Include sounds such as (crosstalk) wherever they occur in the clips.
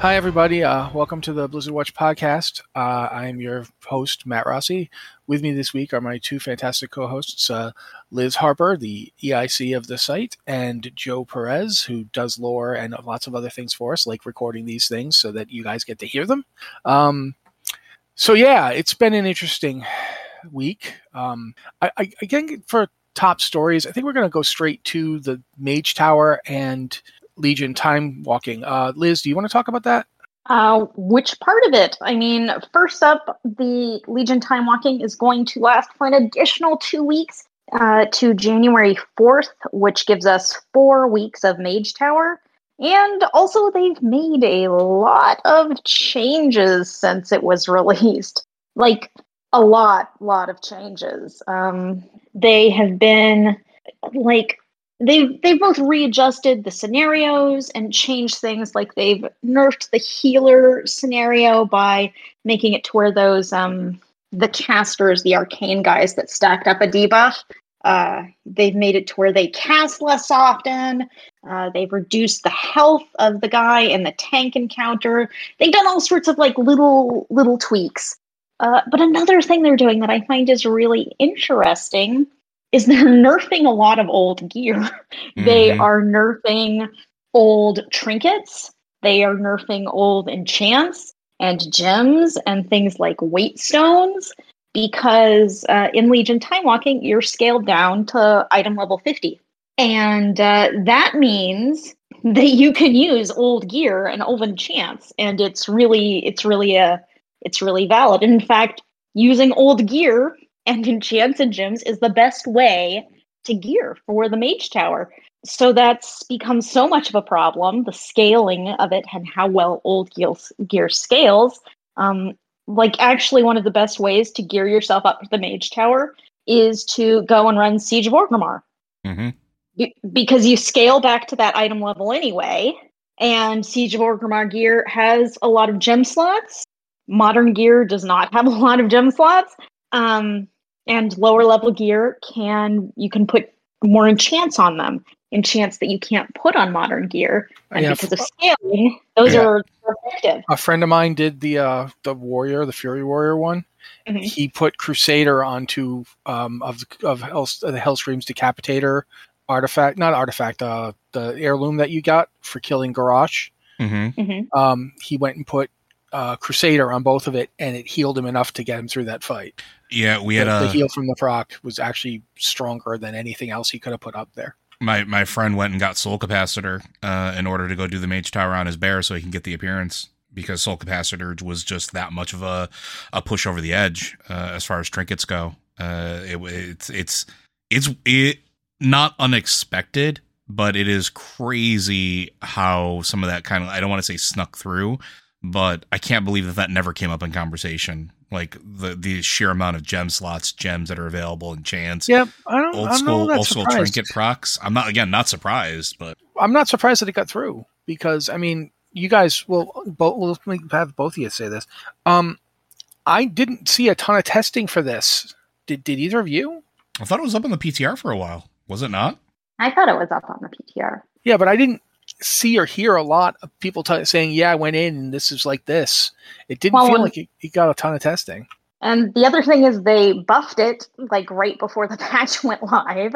Hi, everybody. Uh, welcome to the Blizzard Watch podcast. Uh, I am your host, Matt Rossi. With me this week are my two fantastic co hosts, uh, Liz Harper, the EIC of the site, and Joe Perez, who does lore and lots of other things for us, like recording these things so that you guys get to hear them. Um, so, yeah, it's been an interesting week. Um, I, I, again, for top stories, I think we're going to go straight to the Mage Tower and Legion time walking. Uh, Liz, do you want to talk about that? Uh, which part of it? I mean, first up, the Legion time walking is going to last for an additional two weeks uh, to January 4th, which gives us four weeks of Mage Tower. And also, they've made a lot of changes since it was (laughs) released. Like, a lot, lot of changes. Um, they have been like they've they've both readjusted the scenarios and changed things like they've nerfed the healer scenario by making it to where those um the casters the arcane guys that stacked up a debuff uh, they've made it to where they cast less often. Uh, they've reduced the health of the guy in the tank encounter. They've done all sorts of like little little tweaks. Uh, but another thing they're doing that I find is really interesting is they're nerfing a lot of old gear. (laughs) Mm-hmm. They are nerfing old trinkets. They are nerfing old enchants and gems and things like weight stones because uh, in Legion Time Walking, you're scaled down to item level 50. And uh, that means (laughs) that you can use old gear and old enchants. And it's really, it's really a, it's really valid. In fact, using old gear and enchants and gems is the best way to gear for the mage tower. So that's become so much of a problem, the scaling of it and how well old gear scales. Um, like, actually, one of the best ways to gear yourself up for the mage tower is to go and run Siege of Orgrimmar. Mm-hmm. Be- because you scale back to that item level anyway, and Siege of Orgrimmar gear has a lot of gem slots. Modern gear does not have a lot of gem slots. Um, and lower level gear can you can put more enchants on them enchants that you can't put on modern gear and yeah, because of scaling those yeah. are effective a friend of mine did the uh the warrior the fury warrior one mm-hmm. he put crusader onto um of of Hell, the hellscream's decapitator artifact not artifact uh the heirloom that you got for killing garrosh mm-hmm. Mm-hmm. um he went and put uh, Crusader on both of it, and it healed him enough to get him through that fight. Yeah, we had the, a the heal from the proc was actually stronger than anything else he could have put up there. My my friend went and got Soul Capacitor uh, in order to go do the Mage Tower on his bear, so he can get the appearance because Soul Capacitor was just that much of a a push over the edge uh, as far as trinkets go. Uh, it, it's it's it's it not unexpected, but it is crazy how some of that kind of I don't want to say snuck through, but I can't believe that that never came up in conversation. Like the the sheer amount of gem slots, gems that are available enchants. Yeah, I don't. Old I'm school, not old school surprised. trinket procs. I'm not again not surprised, but I'm not surprised that it got through because I mean, you guys will both. Well, let me have both of you say this. Um, I didn't see a ton of testing for this. Did Did either of you? I thought it was up on the PTR for a while. Was it not? I thought it was up on the PTR. Yeah, but I didn't see or hear a lot of people t- saying, "Yeah, I went in and this is like this." It didn't Well, feel like it, it got a ton of testing. And the other thing is they buffed it like right before the (laughs) patch went live.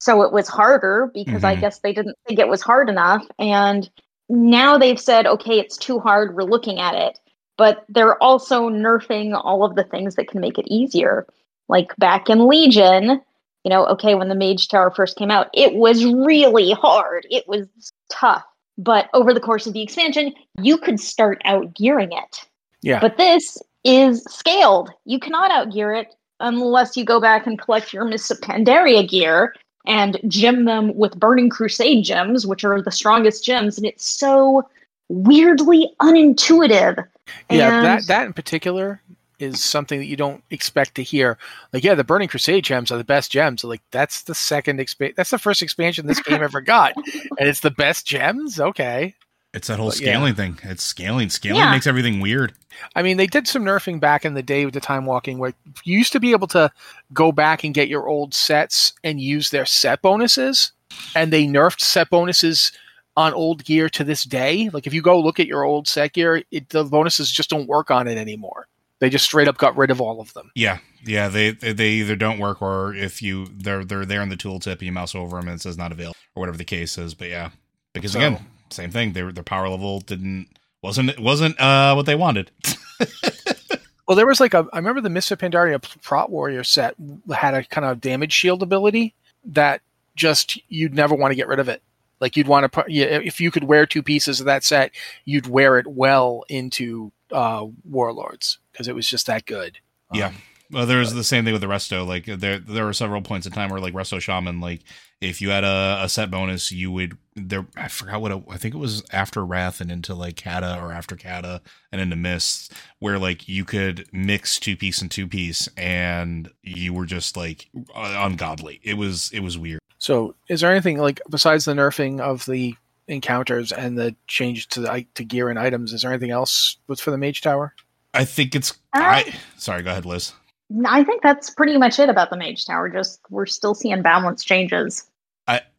So it was harder because I Mhm. guess they didn't think it was hard enough. And now they've said, okay, it's too hard. We're looking at it. But they're also nerfing all of the things that can make it easier. Like back in Legion, you know, okay, when the Mage Tower first came out, it was really hard. It was tough. But over the course of the expansion, you could start out gearing it. Yeah, But this is scaled. You cannot outgear it unless you go back and collect your Mists of Pandaria gear and gem them with Burning Crusade gems, which are the strongest gems. And it's so weirdly unintuitive. yeah, And- that that in particular is something that you don't expect to hear. Like, yeah, the Burning Crusade gems are the best gems. Like, that's the second expansion. That's the first expansion this game ever got, (laughs) and it's the best gems. Okay. It's that whole But, yeah. scaling thing. It's scaling. Scaling Yeah. makes everything weird. I mean, they did some nerfing back in the day with the time walking, where you used to be able to go back and get your old sets and use their set bonuses, and they nerfed set bonuses on old gear to this day. Like if you go look at your old set gear, it, the bonuses just don't work on it anymore. They just straight up got rid of all of them. Yeah, yeah. They they either don't work or if you they're they're there in the tooltip and you mouse over them and it says not available or whatever the case is. But yeah, because So- again, same thing. They were their power level didn't wasn't wasn't uh what they wanted. (laughs) Well, there was like a I remember the Mists of Pandaria Prot Warrior set had a kind of damage shield ability that just you'd never want to get rid of it. Like you'd want to if you could wear two pieces of that set, you'd wear it well into uh, Warlords because it was just that good. Yeah. Um, Well, there was the same thing with the resto. Like there, there were several points in time where like resto shaman, like if you had a, a set bonus, you would there. I forgot what it, I think it was after wrath and into like Cata or after Cata and into mists, where like you could mix two piece and two piece, and you were just like ungodly. It was it was weird. So, is there anything like besides the nerfing of the encounters and the change to the to gear and items? Is there anything else with for the Mage Tower? I think it's. Uh, I sorry. Go ahead, Liz. I think that's pretty much it about the Mage Tower. Just we're still seeing balance changes.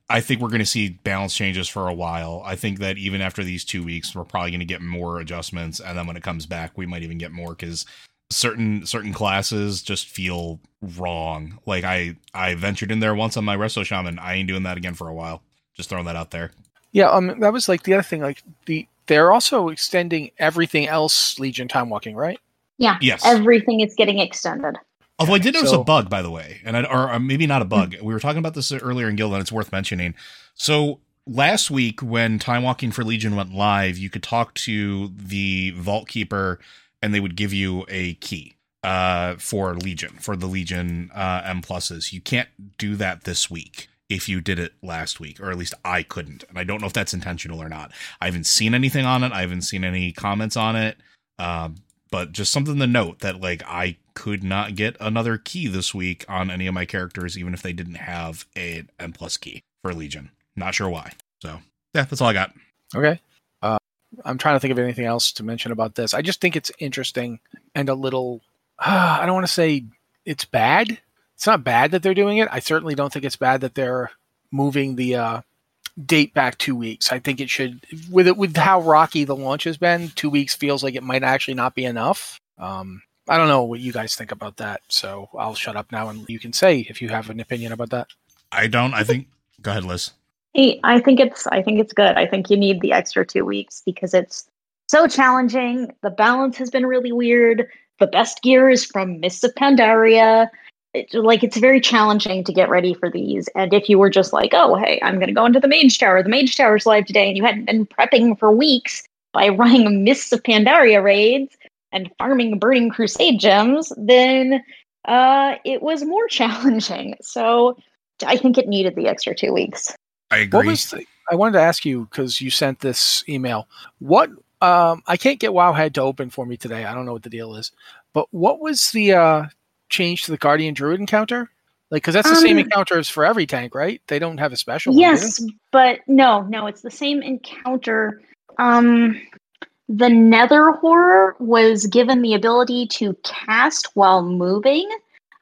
I think we're going to see balance changes for a while. I think that even after these two weeks, we're probably going to get more adjustments, and then when it comes back, we might even get more because certain certain classes just feel wrong. Like I I ventured in there once on my resto shaman. I ain't doing that again for a while. Just throwing that out there. Yeah, um, that was like the other thing. Like the they're also extending everything else Legion time walking, right? Yeah, Yes. everything is getting extended. Although I did notice So- a bug, by the way, and I, or, or maybe not a bug. We were talking about this earlier in Guild, and it's worth mentioning. So last week, when Time Walking for Legion went live, you could talk to the Vault Keeper, and they would give you a key uh, for Legion for the Legion uh, M pluses. You can't do that this week if you did it last week, or at least I couldn't, and I don't know if that's intentional or not. I haven't seen anything on it. I haven't seen any comments on it. Um, but just something to note that like I could not get another key this week on any of my characters, even if they didn't have a M plus key for Legion. Not sure why. So yeah, that's all I got. Okay. Uh, I'm trying to think of anything else to mention about this. I just think it's interesting and a little. Uh, (sighs) I don't want to say it's bad. It's not bad that they're doing it. I certainly don't think it's bad that they're moving the uh, date back two weeks. I think it should, with it with how rocky the launch has been. Two weeks feels like it might actually not be enough. Um, I don't know what you guys think about that, so I'll shut up now and you can say if you have an opinion about that. I don't. I think. Go ahead, Liz. Hey, I think it's I think it's good. I think you need the extra two weeks because it's so challenging. The balance has been really weird. The best gear is from Mists of Pandaria. It, like it's very challenging to get ready for these. And if you were just like, oh hey, I'm gonna go into the Mage Tower. The Mage Tower's live today, and you hadn't been prepping for weeks by (laughs) running Mists of Pandaria raids and farming Burning Crusade gems, then uh, it was more (laughs) challenging. So I think it needed the extra two weeks. I agree. What was the, I wanted to ask you because you sent this email. What um, I can't get Wowhead to open for me today. I don't know what the deal is. But what was the uh, change to the Guardian Druid encounter? Like, because that's the same Um, encounter as for every tank, right? They don't have a special. Yes, they? but no, no, it's the same encounter. Um, the Nether Horror was given the ability to cast while moving.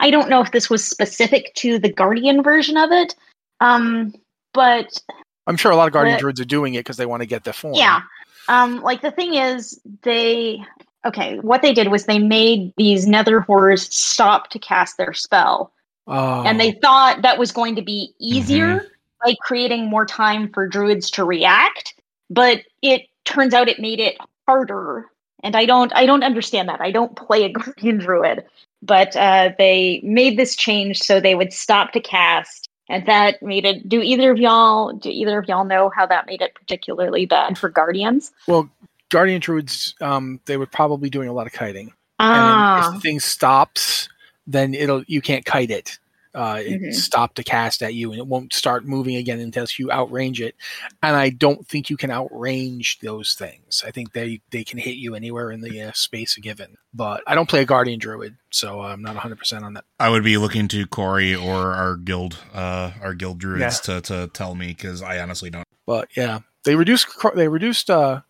I don't know if this was specific to the Guardian version of it. Um, but I'm sure a lot of Guardian But- Druids are doing it because they want to get the form. yeah, um, like the thing is, they okay. What they did was they made these Nether Horrors stop to cast their spell. Oh. and they thought that was going to be easier by creating more time for druids to react but it turns out it made it harder and i don't i don't understand that i don't play a (laughs) guardian druid but uh, they made this change so they would stop to cast and that made it do either of y'all do either of y'all know how that made it particularly bad for guardians well, Guardian Druids, um, they were probably doing a lot of kiting. ah then if the thing stops, then it'll you can't kite it. Uh, it Mhm. stop to cast at you, and it won't start moving again until you outrange it. And I don't think you can outrange those things. I think they they can hit you anywhere in the uh, space given. But I don't play a Guardian Druid, so I'm not 100 percent on that. I would be looking to Corey or our guild, uh, our guild druids to to tell me because I honestly don't. But yeah, they reduced they reduced uh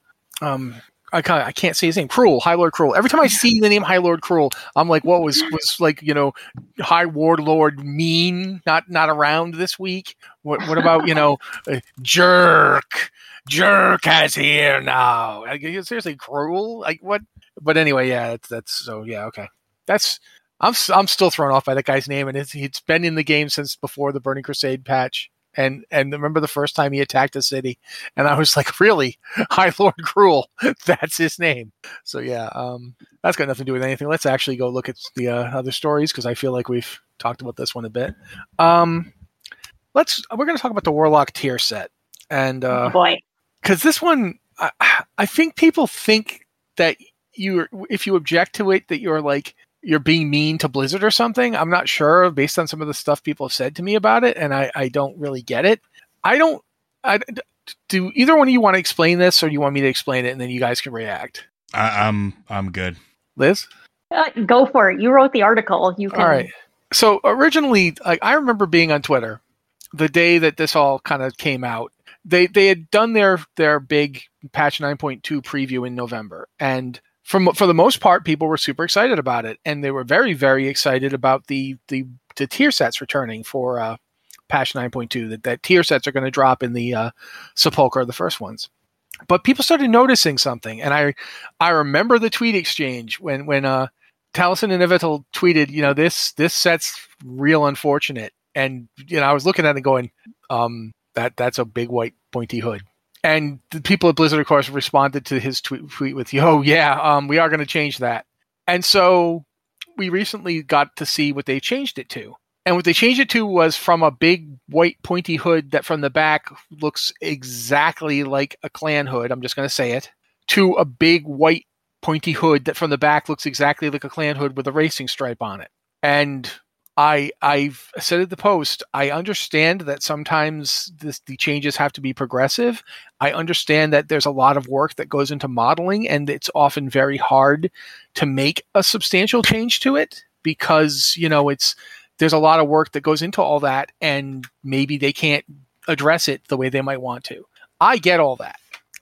um I can't, I can't say his name. Kruul, High Lord Kruul. Every time I see the name High Lord Kruul, I'm like, what was was like, you know, High Warlord mean not not around this week? What what about you know, (laughs) uh, jerk, jerk has here now? Like, seriously, cruel? Like what? But anyway, yeah, that's that's so yeah, okay. That's I'm I'm still thrown off by that guy's name, and it's it's been in the game since before the Burning Crusade patch. And and remember the first time he attacked the city, and I was like, really, High Lord Kruul, (laughs) that's his name. So yeah, um, that's got nothing to do with anything. Let's actually go look at the uh, other stories because I feel like we've talked about this one a bit. Um, let's we're going to talk about the Warlock tier set, and oh uh, boy because this one, I, I think people think that you, if you object to it, that you're like you're being mean to Blizzard or something. I'm not sure based on some of the stuff people have said to me about it, and I, I don't really get it. I don't. I, do either one of you want to explain this, or do you want me to explain it, and then you guys can react? I, I'm I'm good. Liz, Uh, go for it you wrote the article you can all right. So originally, like I remember being on Twitter the day that this all kind of came out. They they had done their their big patch 9.2 preview in November, and from for the most part, people were super excited about it, and they were very very excited about the the, the tier sets returning for uh, patch 9.2. That that tier sets are going to drop in the uh, Sepulchre, the first ones. But people started noticing something, and I I remember the tweet exchange when when uh, Taliesin and Evitel tweeted, you know, this this set's real unfortunate, and you know, I was looking at it going, um, that that's a big white pointy hood. And the people at Blizzard, of course, responded to his tweet, tweet with, "Oh yeah, um, we are going to change that." And so we recently got to see what they changed it to. And what they changed it to was from a big white pointy hood that from the back looks exactly like a Klan hood. I'm just going to say it to a big white pointy hood that from the back looks exactly like a Klan hood with a racing stripe on it. And I I've said at the post, I understand that sometimes this, the changes have to be progressive. I understand that there's a lot of work that goes into modeling and it's often very hard to make a substantial change to it because, you know, it's there's a lot of work that goes into all that and maybe they can't address it the way they might want to. I get all that.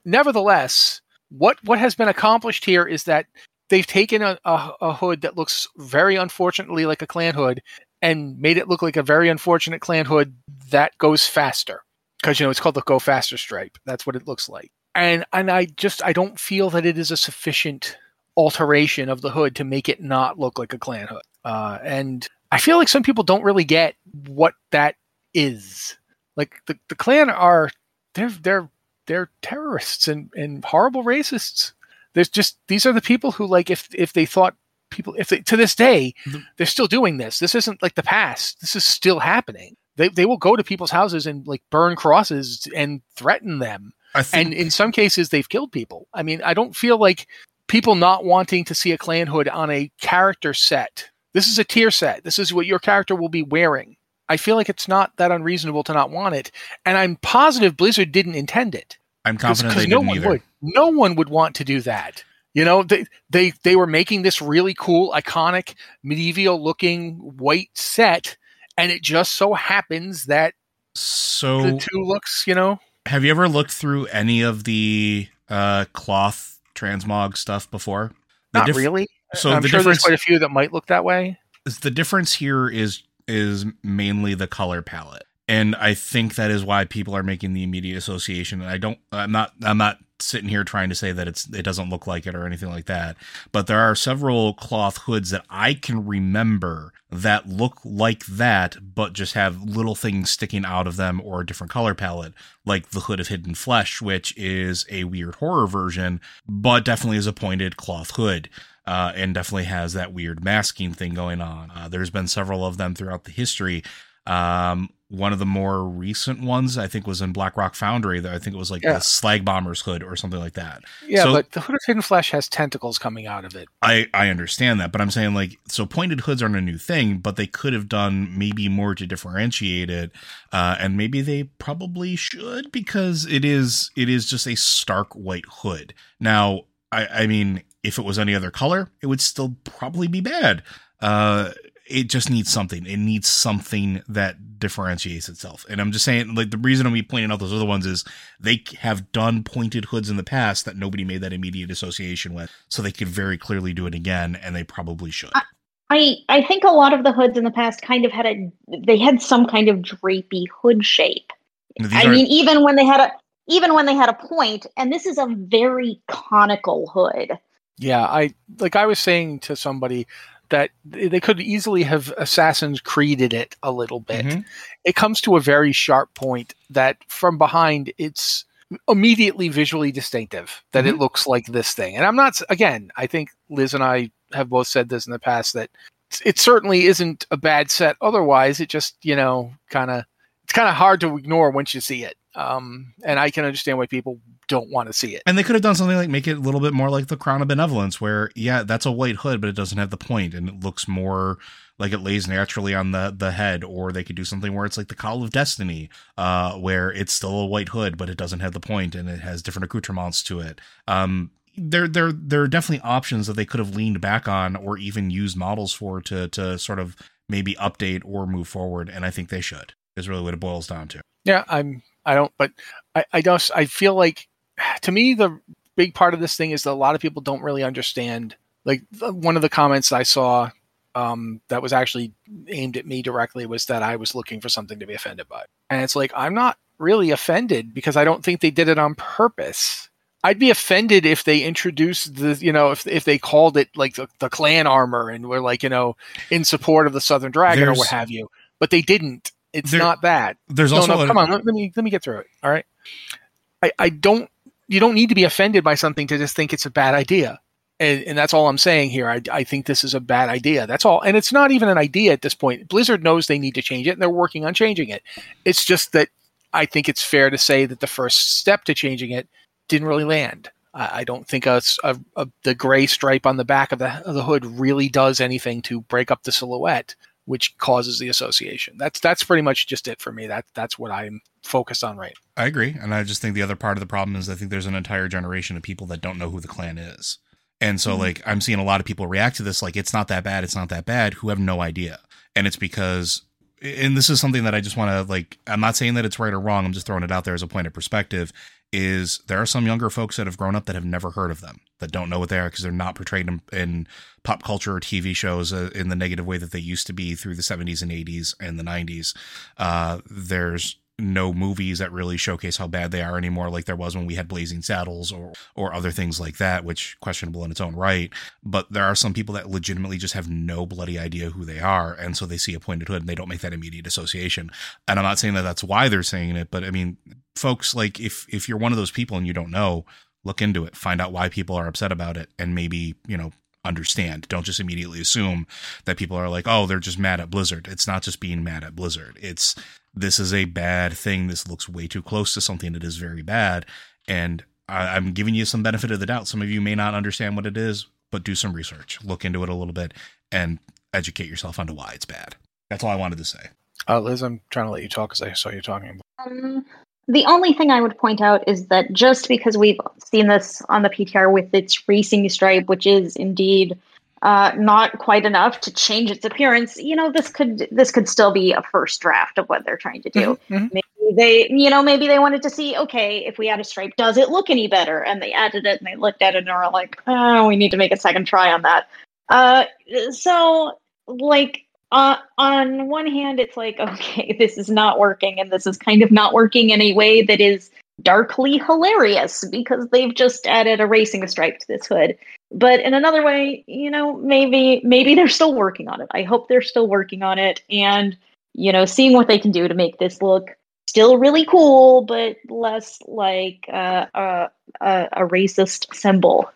Nevertheless, what what has been accomplished here is that they've taken a, a, a hood that looks very unfortunately like a Klan hood and made it look like a very unfortunate Klan hood that goes faster. Because you know it's called the go faster stripe. That's what it looks like. And and i just i don't feel that it is a sufficient alteration of the hood to make it not look like a Klan hood. Uh, and i feel like some people don't really get what that is. Like the, the Klan are they're they're they're terrorists and, and horrible racists there's just these are the people who like if if they thought people if they to this day mm-hmm. they're still doing this. This isn't like the past. This is still happening. They, they will go to people's houses and like burn crosses and threaten them. I think and in some cases they've killed people. I mean i don't feel like people not wanting to see a Klan hood on a character set this is a tier set. This is what your character will be wearing. I feel like it's not that unreasonable to not want it. And i'm positive blizzard didn't intend it. I'm 'Cause- confident 'cause they no didn't one either. would no one would want to do that. You know, they they they were making this really cool, iconic, medieval looking white set, and it just so happens that So the two looks, you know, have you ever looked through any of the uh cloth transmog stuff before? The not diff- really. So I'm the sure difference there's quite a few that might look that way. is- the difference here is is mainly the color palette. And I think that is why people are making the immediate association. And I don't I'm not I'm not sitting here trying to say that it's it doesn't look like it or anything like that. But there are several cloth hoods that I can remember that look like that, but just have little things sticking out of them or a different color palette, like the Hood of Hidden Flesh, which is a weird horror version, but definitely is a pointed cloth hood uh, and definitely has that weird masking thing going on. Uh, there's been several of them throughout the history. Um, one of the more recent ones, I think, was in Blackrock Foundry. That I think it was like Yeah. the Slag Bomber's hood or something like that. Yeah, So- but the Hood of Hidden Flesh has tentacles coming out of it. I I understand that, but I'm saying like so pointed hoods aren't a new thing, but they could have done maybe more to differentiate it, uh, and maybe they probably should because it is it is just a stark white hood. Now, I I mean, if it was any other color, it would still probably be bad. Uh, it just needs something. It needs something that differentiates itself. And I'm just saying, like the reason I'm pointing out those other ones is they have done pointed hoods in the past that nobody made that immediate association with, so they could very clearly do it again, and they probably should. I I think a lot of the hoods in the past kind of had a they had some kind of drapey hood shape. These I are- mean, even when they had a even when they had a point, and this is a very conical hood. Yeah, I like I was saying to somebody that they could easily have Assassin's Creeded it a little bit. Mhm. It comes to a very sharp point that from behind it's immediately visually distinctive that it looks like this thing. And I'm not again, I think Liz and I have both said this in the past that it certainly isn't a bad set otherwise. It just, you know, kind of it's kind of hard to ignore once you see it. Um, and I can understand why people don't want to see it. And they could have done something like make it a little bit more like the Crown of Benevolence, where yeah, that's a white hood, but it doesn't have the point, and it looks more like it lays naturally on the the head. Or they could do something where it's like the Call of Destiny, uh, where it's still a white hood, but it doesn't have the point, and it has different accoutrements to it. Um, there, there, there are definitely options that they could have leaned back on, or even used models for to to sort of maybe update or move forward. And I think they should. Is really what it boils down to. Yeah, I'm. I don't. But I. I don't. I feel like, to me, the big part of this thing is that a lot of people don't really understand. Like one of the comments I saw um, that was actually aimed at me directly was that I was looking for something to be offended by, and it's like I'm not really offended because I don't think they did it on purpose. I'd be offended if they introduced the, you know, if if they called it like the, the Klan armor and were like, you know, in support of the Southern Dragon or what have you. But they didn't. It's There- not that There's no, also no, a- come on. Let, let me let me get through it. All right. I, I don't. You don't need to be offended by something to just think it's a bad idea, and, and that's all I'm saying here. I, I think this is a bad idea. That's all, and it's not even an idea at this point. Blizzard knows they need to change it, and they're working on changing it. It's just that I think it's fair to say that the first step to changing it didn't really land. I, don't think a, a- a- the gray stripe on the back of the of the hood really does anything to break up the silhouette which causes the association. That's that's pretty much just it for me. That that's what I'm focused on right. I agree, and I just think the other part of the problem is I think there's an entire generation of people that don't know who the Klan is, and so mm-hmm. like I'm seeing a lot of people react to this like it's not that bad, it's not that bad, who have no idea, and it's because, and this is something that I just want to like. I'm not saying that it's right or wrong. I'm just throwing it out there as a point of perspective. Is there are some younger folks that have grown up that have never heard of them that don't know what they are because they're not portrayed in, in pop culture or TV shows uh, in the negative way that they used to be through the 70s and 80s and the 90s. Uh, there's no movies that really showcase how bad they are anymore, like there was when we had Blazing Saddles or or other things like that, which questionable in its own right. But there are some people that legitimately just have no bloody idea who they are, and so they see a pointed hood and they don't make that immediate association. And I'm not saying that that's why they're saying it, but I mean, folks, like if if you're one of those people and you don't know, look into it, find out why people are upset about it, and maybe you know understand. Don't just immediately assume that people are like, oh, they're just mad at Blizzard. It's not just being mad at Blizzard. It's this is a bad thing. This looks way too close to something that is very bad. And I, I'm giving you some benefit of the doubt. Some of you may not understand what it is, but do some research, look into it a little bit, and educate yourself onto why it's bad. That's all I wanted to say. Uh, Liz, I'm trying to let you talk because I saw you talking. Um, The only thing I would point out is that just because we've seen this on the PTR with its racing stripe, which is indeed uh, not quite enough to change its appearance, you know, this could this could still be a first draft of what they're trying to do. Mm-hmm, mm-hmm. Maybe they, you know, maybe they wanted to see, okay, if we add a stripe, does it look any better? And they added it, and they looked at it, and are like, oh, we need to make a second try on that. Uh, so, like, uh, on one hand, it's like, (laughs) okay, this is not working, and this is kind of not working in a way that is darkly hilarious because they've just added a racing stripe to this hood. But in another way, you know, maybe maybe they're still working on it. I hope they're still working on it, and you know, seeing what they can do to make this look still really cool, but less like uh, a, a, a racist symbol.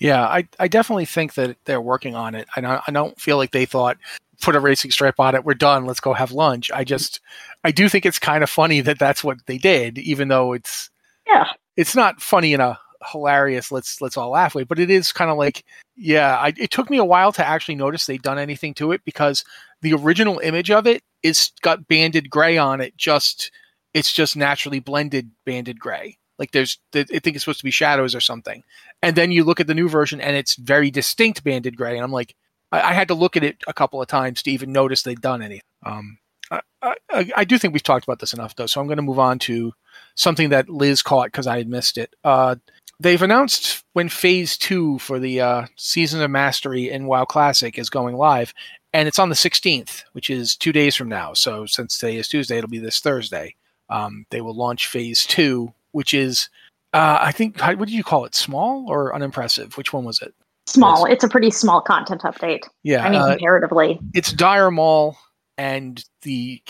Yeah, I, I definitely think that they're working on it. I don't, I don't feel like they thought put a racing stripe on it. We're done. Let's go have lunch. I just, I do think it's kind of funny that that's what they did, even though it's, yeah, it's not funny in a hilarious. Let's let's all laugh way, but it is kind of like, yeah. I, it took me a while to actually notice they'd done anything to it because the original image of it is got banded gray on it. Just it's just naturally blended banded gray. Like there's, I think it's supposed to be shadows or something. And then you look at the new version and it's very distinct banded gray. And I'm like, I, I had to look at it a couple of times to even notice they'd done anything. Um, I, I, I, do think we've talked about this enough, though. So I'm going to move on to something that Liz caught because I had missed it. Uh, they've announced when Phase Two for the uh, Season of Mastery in WoW Classic is going live, and it's on the 16th, which is two days from now. So since today is Tuesday, it'll be this Thursday. Um, they will launch Phase Two, which is, uh, I think, what did you call it? Small or unimpressive? Which one was it? Small. It's a pretty small content update. Yeah, I mean, uh, comparatively, it's Dire Maul and the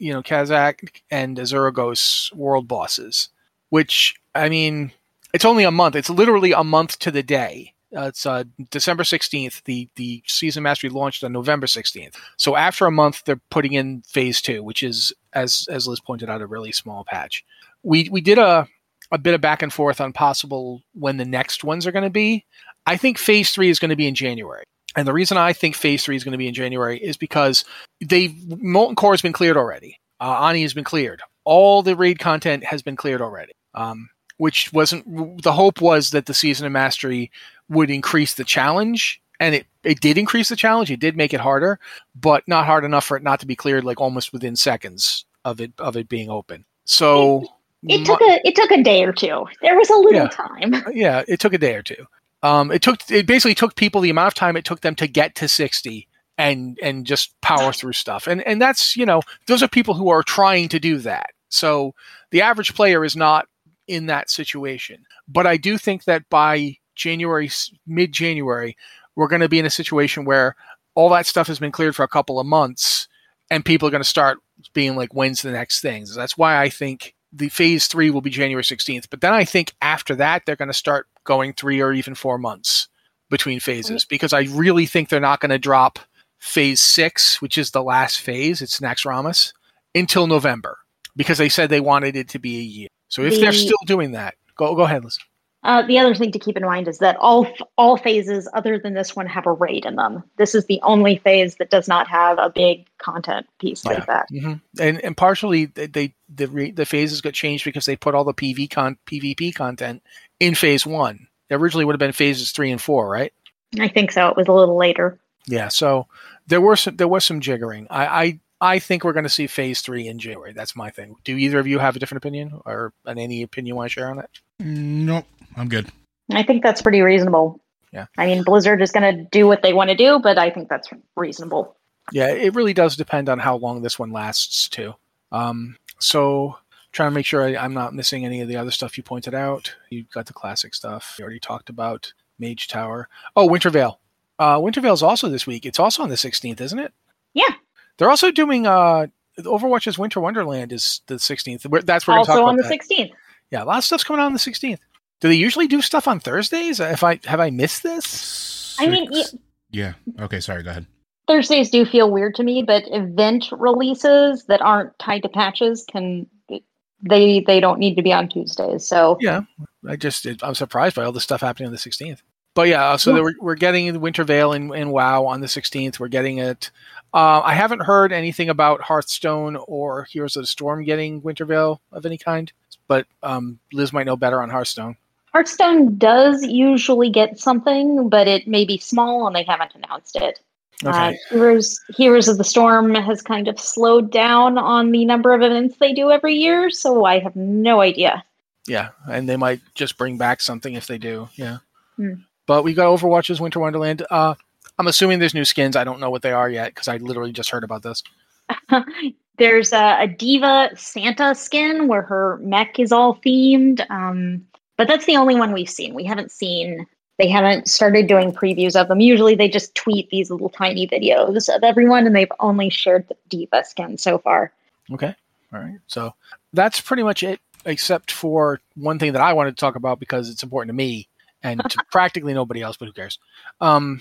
you know Kazzak and Azuregos world bosses, which I mean, it's only a month. It's literally a month to the day. Uh, it's uh, December sixteenth. The the season mastery launched on November sixteenth. So after a month, they're putting in phase two, which is as as Liz pointed out, a really small patch. We we did a a bit of back and forth on possible when the next ones are going to be. I think phase three is going to be in January. And the reason I think phase three is going to be in January is because they Molten Core has been cleared already. Uh, Ony has been cleared. All the raid content has been cleared already. Um, which wasn't the hope was that the season of mastery would increase the challenge, and it it did increase the challenge. It did make it harder, but not hard enough for it not to be cleared like almost within seconds of it of it being open. So it, it took a it took a day or two. There was a little yeah, time. (laughs) Yeah, it took a day or two. Um, it took it basically took people the amount of time it took them to get to 60 and and just power through stuff. And and that's, you know, those are people who are trying to do that. So the average player is not in that situation. But I do think that by January mid January, we're going to be in a situation where all that stuff has been cleared for a couple of months and people are going to start being like when's the next things. That's why I think the phase 3 will be January 16th. But then I think after that they're going to start going three or even four months between phases mm-hmm. because I really think they're not going to drop phase six, which is the last phase, it's Naxxramas, until November because they said they wanted it to be a year. So if The- they're still doing that, go go ahead, Liz. Uh, the other thing to keep in mind is that all all phases other than this one have a raid in them. This is the only phase that does not have a big content piece like that. hmm And and partially they, they the re, the phases got changed because they put all the PV con PvP content in phase one. It originally would have been phases three and four, right? I think so. It was a little later. Yeah. So there were some there was some jiggering. I I, I think we're going to see phase three in January. That's my thing. Do either of you have a different opinion or an, any opinion you want to share on it? Nope, I'm good. I think that's pretty reasonable. Yeah. I mean, Blizzard is going to do what they want to do, but I think that's reasonable. Yeah, it really does depend on how long this one lasts too. Um, so trying to make sure I, I'm not missing any of the other stuff you pointed out. You got the classic stuff. You already talked about Mage Tower. Oh, Winter Veil. Uh, Winter Veil's also this week. It's also on the 16th, isn't it? Yeah. They're also doing uh, Overwatch's Winter Wonderland is the 16th. That's where we're Also on the that. 16th. Yeah, a lot of stuff's coming out on the 16th. Do they usually do stuff on Thursdays? If I have I missed this? I mean, Six- yeah. Okay, sorry. Go ahead. Thursdays do feel weird to me, but event releases that aren't tied to patches can they they don't need to be on Tuesdays. So Yeah, I just I'm surprised by all the stuff happening on the 16th. But yeah, uh, so Yeah. there we're, we're getting Winter Veil and, and WoW on the 16th. We're getting it. Uh, I haven't heard anything about Hearthstone or Heroes of the Storm getting Winter Veil of any kind. but um, Liz might know better on Hearthstone. Hearthstone does usually get something, but it may be small and they haven't announced it. Okay. Uh, Heroes Heroes of the Storm has kind of slowed down on the number of events they do every year, so I have no idea. Yeah, and they might just bring back something if they do. Yeah. Hmm. But we got Overwatch's Winter Wonderland. Uh, I'm assuming there's new skins. I don't know what they are yet because I literally just heard about this. (laughs) There's a, a D.Va Santa skin where her mech is all themed, um, but that's the only one we've seen. We haven't seen. They haven't started doing previews of them. Usually, they just tweet these little tiny videos of everyone, and they've only shared the D.Va skin so far. Okay. All right. So that's pretty much it, except for one thing that I wanted to talk about because it's important to me and to (laughs) practically nobody else, but who cares? Um,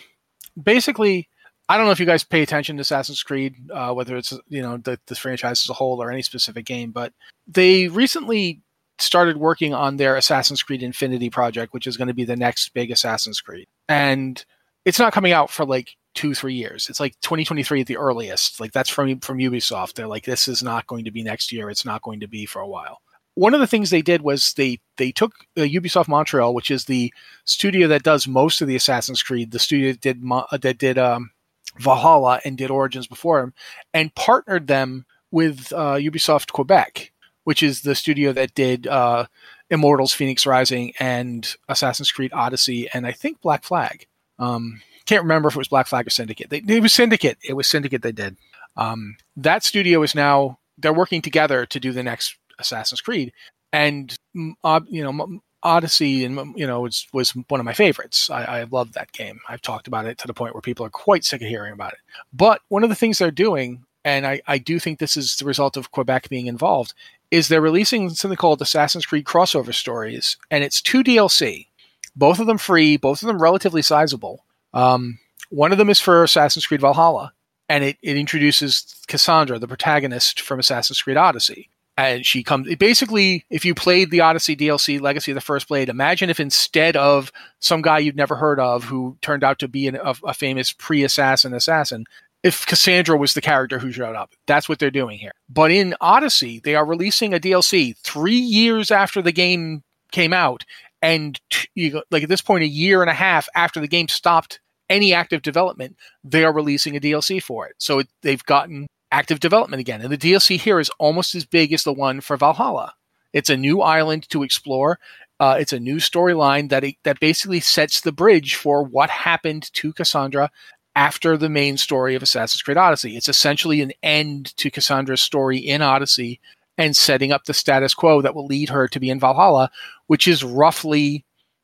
basically, I don't know if you guys pay attention to Assassin's Creed, uh, whether it's you know the, this franchise as a whole or any specific game, but they recently started working on their Assassin's Creed Infinity project, which is going to be the next big Assassin's Creed, and it's not coming out for like two three years. It's like 2023 at the earliest. Like that's from from Ubisoft. They're like this is not going to be next year. It's not going to be for a while. One of the things they did was they they took uh, Ubisoft Montreal, which is the studio that does most of the Assassin's Creed, the studio that did uh, that did um, Valhalla and did Origins before him, and partnered them with uh, Ubisoft Quebec, which is the studio that did uh, Immortals, Fenyx Rising, and Assassin's Creed Odyssey, and I think Black Flag. Um, can't remember if it was Black Flag or Syndicate. They, it was Syndicate. It was Syndicate they did. Um, that studio is now they're working together to do the next Assassin's Creed, and uh, you know Odyssey and you know was was one of my favorites. I, I love that game. I've talked about it to the point where people are quite sick of hearing about it. But one of the things they're doing, and I, I do think this is the result of Quebec being involved, is they're releasing something called Assassin's Creed crossover stories, and it's two DLC, both of them free, both of them relatively sizable. Um, one of them is for Assassin's Creed Valhalla, and it, it introduces Cassandra, the protagonist from Assassin's Creed Odyssey. And she comes basically, if you played the Odyssey DLC Legacy of the First Blade, imagine if instead of some guy you'd never heard of who turned out to be an, a, a famous pre assassin assassin, if Cassandra was the character who showed up. That's what they're doing here. But in Odyssey, they are releasing a DLC three years after the game came out. And t- you, like at this point, a year and a half after the game stopped any active development, they are releasing a DLC for it. So it, they've gotten active development again. And the DLC here is almost as big as the one for Valhalla. It's a new island to explore. Uh, it's a new storyline that it, that basically sets the bridge for what happened to Cassandra after the main story of Assassin's Creed Odyssey. It's essentially an end to Cassandra's story in Odyssey and setting up the status quo that will lead her to be in Valhalla, which is roughly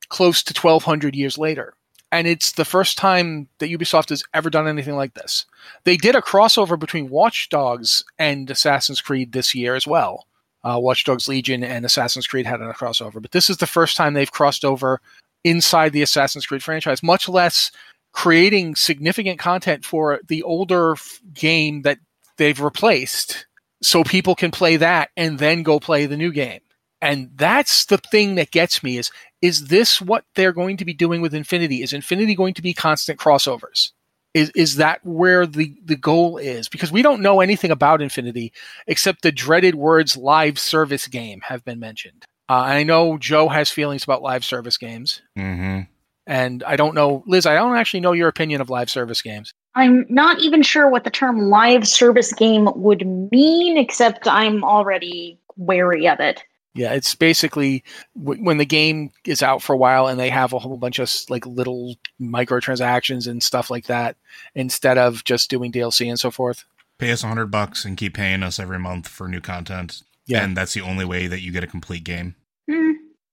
close to 1200 years later and it's the first time that Ubisoft has ever done anything like this. They did a crossover between Watch Dogs and Assassin's Creed this year as well. Uh, Watch Dogs Legion and Assassin's Creed had a crossover, but this is the first time they've crossed over inside the Assassin's Creed franchise, much less creating significant content for the older f- game that they've replaced so people can play that and then go play the new game. And that's the thing that gets me is is this what they're going to be doing with Infinity? Is Infinity going to be constant crossovers? Is is that where the the goal is? Because we don't know anything about Infinity except the dreaded words live service game have been mentioned. Uh, I know Joe has feelings about live service games. Mm-hmm. And I don't know, Liz, I don't actually know your opinion of live service games. I'm not even sure what the term live service game would mean, except I'm already wary of it. Yeah, it's basically w- when the game is out for a while and they have a whole bunch of like little microtransactions and stuff like that instead of just doing DLC and so forth. Pay us a hundred bucks and keep paying us every month for new content. Yeah. And that's the only way that you get a complete game. Hmm.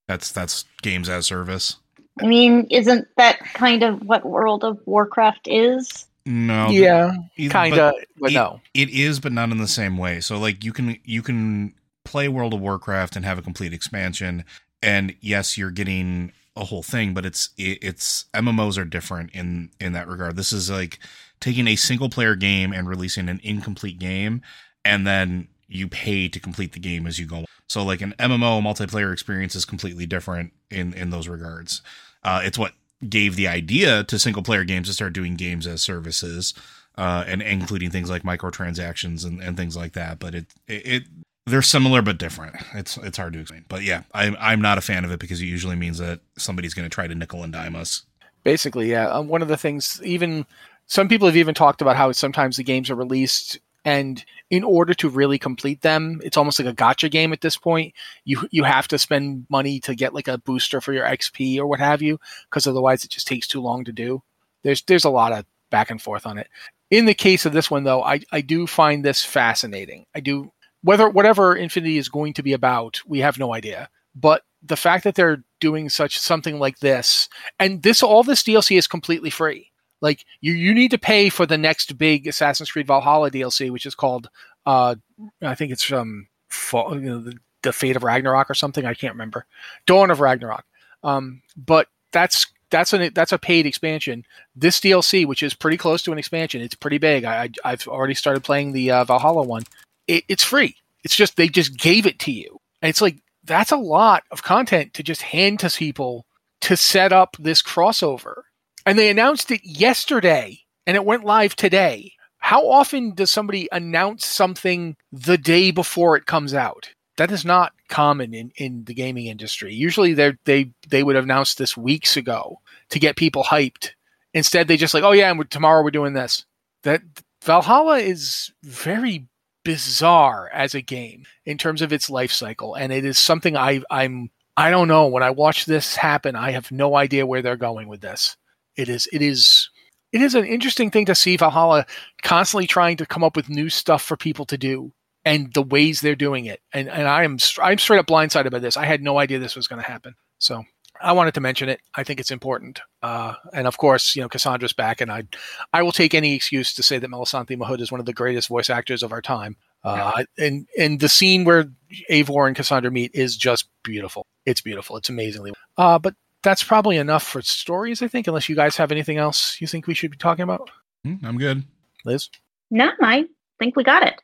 That's that's games as service. I mean, isn't that kind of what World of Warcraft is? No. yeah, kind of, but, it- no. It is, but not in the same way. So like you can you can play World of Warcraft and have a complete expansion, and yes, you're getting a whole thing, but it's it, it's MMOs are different in in that regard. This is like taking a single player game and releasing an incomplete game, and then you pay to complete the game as you go. So like an MMO multiplayer experience is completely different in in those regards. Uh, it's what gave the idea to single player games to start doing games as services uh, and including things like microtransactions and, and things like that. But it, it they're similar but different. It's it's hard to explain, but yeah, I'm I'm not a fan of it because it usually means that somebody's going to try to nickel and dime us. Basically, yeah. Um, one of the things, even some people have even talked about how sometimes the games are released and in order to really complete them, it's almost like a gotcha game at this point. You you have to spend money to get like a booster for your XP or what have you, because otherwise it just takes too long to do. There's there's a lot of back and forth on it. In the case of this one though, I, I do find this fascinating. I do whether whatever Infinity is going to be about, we have no idea. But the fact that they're doing such something like this, and this all this DLC is completely free. Like you, you need to pay for the next big Assassin's Creed Valhalla DLC, which is called, uh, I think it's um, fall, you know, the, the Fate of Ragnarok or something. I can't remember. Dawn of Ragnarok. Um, but that's that's an that's a paid expansion. This DLC, which is pretty close to an expansion, it's pretty big. I, I have already started playing the uh, Valhalla one. It, it's free. It's just they just gave it to you, and it's like that's a lot of content to just hand to people to set up this crossover. And they announced it yesterday and it went live today. How often does somebody announce something the day before it comes out? That is not common in, in the gaming industry. Usually they they they would have announced this weeks ago to get people hyped. Instead, they just like, oh yeah, and tomorrow we're doing this. That Valhalla is very bizarre as a game in terms of its life cycle, and it is something I I'm I don't know. When I watch this happen, I have no idea where they're going with this. It is it is it is an interesting thing to see Valhalla constantly trying to come up with new stuff for people to do and the ways they're doing it. And and I am I'm straight up blindsided by this. I had no idea this was going to happen. So I wanted to mention it. I think it's important. Uh, and of course, you know, Kassandra's back, and I I will take any excuse to say that Melissanthi Mahut is one of the greatest voice actors of our time. Uh, and and the scene where Eivor and Kassandra meet is just beautiful. It's beautiful. It's amazingly. Uh, but that's probably enough for stories, I think, unless you guys have anything else you think we should be talking about. Mm, I'm good. Liz? No, I think we got it.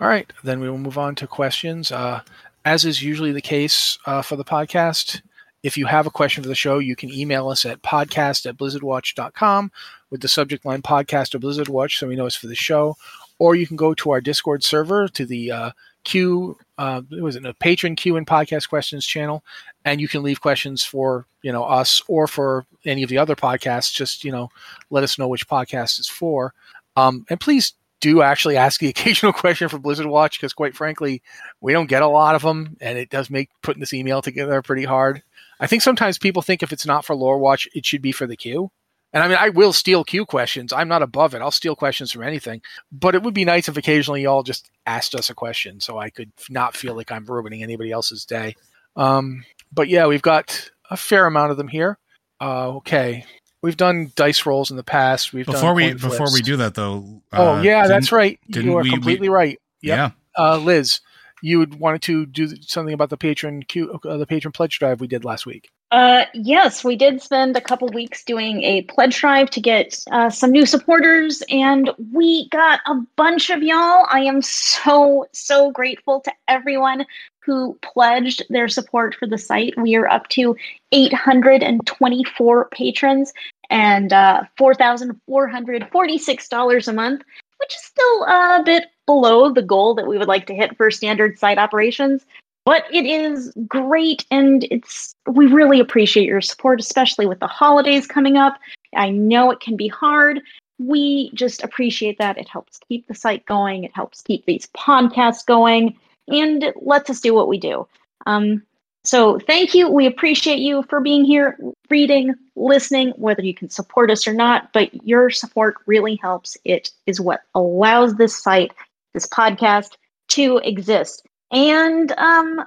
All right. Then we will move on to questions. Uh, as is usually the case uh, for the podcast, if you have a question for the show, you can email us at podcast at blizzardwatch.com with the subject line podcast or Blizzard Watch so we know it's for the show. Or you can go to our Discord server to the uh, Q, uh, was it a patron Q and podcast questions channel, and you can leave questions for you know us or for any of the other podcasts. Just you know, let us know which podcast is for, um, and please do actually ask the (laughs) occasional question for Blizzard Watch because quite frankly, we don't get a lot of them, and it does make putting this email together pretty hard. I think sometimes people think if it's not for Lore Watch, it should be for the queue. And I mean, I will steal queue questions. I'm not above it. I'll steal questions from anything. But it would be nice if occasionally y'all just asked us a question so I could not feel like I'm ruining anybody else's day. Um, but yeah, we've got a fair amount of them here. Uh, okay. We've done dice rolls in the past. We've before we before we do that though. Oh uh, yeah, that's right. You are we- we- completely right. Yep. Yeah. Uh, Liz, you would wanted to do something about the patron Q, uh, the patron pledge drive we did last week. Uh, yes, we did spend a couple weeks doing a pledge drive to get uh, some new supporters, and we got a bunch of y'all. I am so, so grateful to everyone who pledged their support for the site. We are up to 824 patrons and uh, $4,446 a month, which is still a bit below the goal that we would like to hit for standard site operations but it is great and it's we really appreciate your support especially with the holidays coming up. I know it can be hard. We just appreciate that. It helps keep the site going. It helps keep these podcasts going and it lets us do what we do. Um, so thank you we appreciate you for being here reading listening whether you can support us or not but your support really helps it is what allows this site this podcast to exist and um,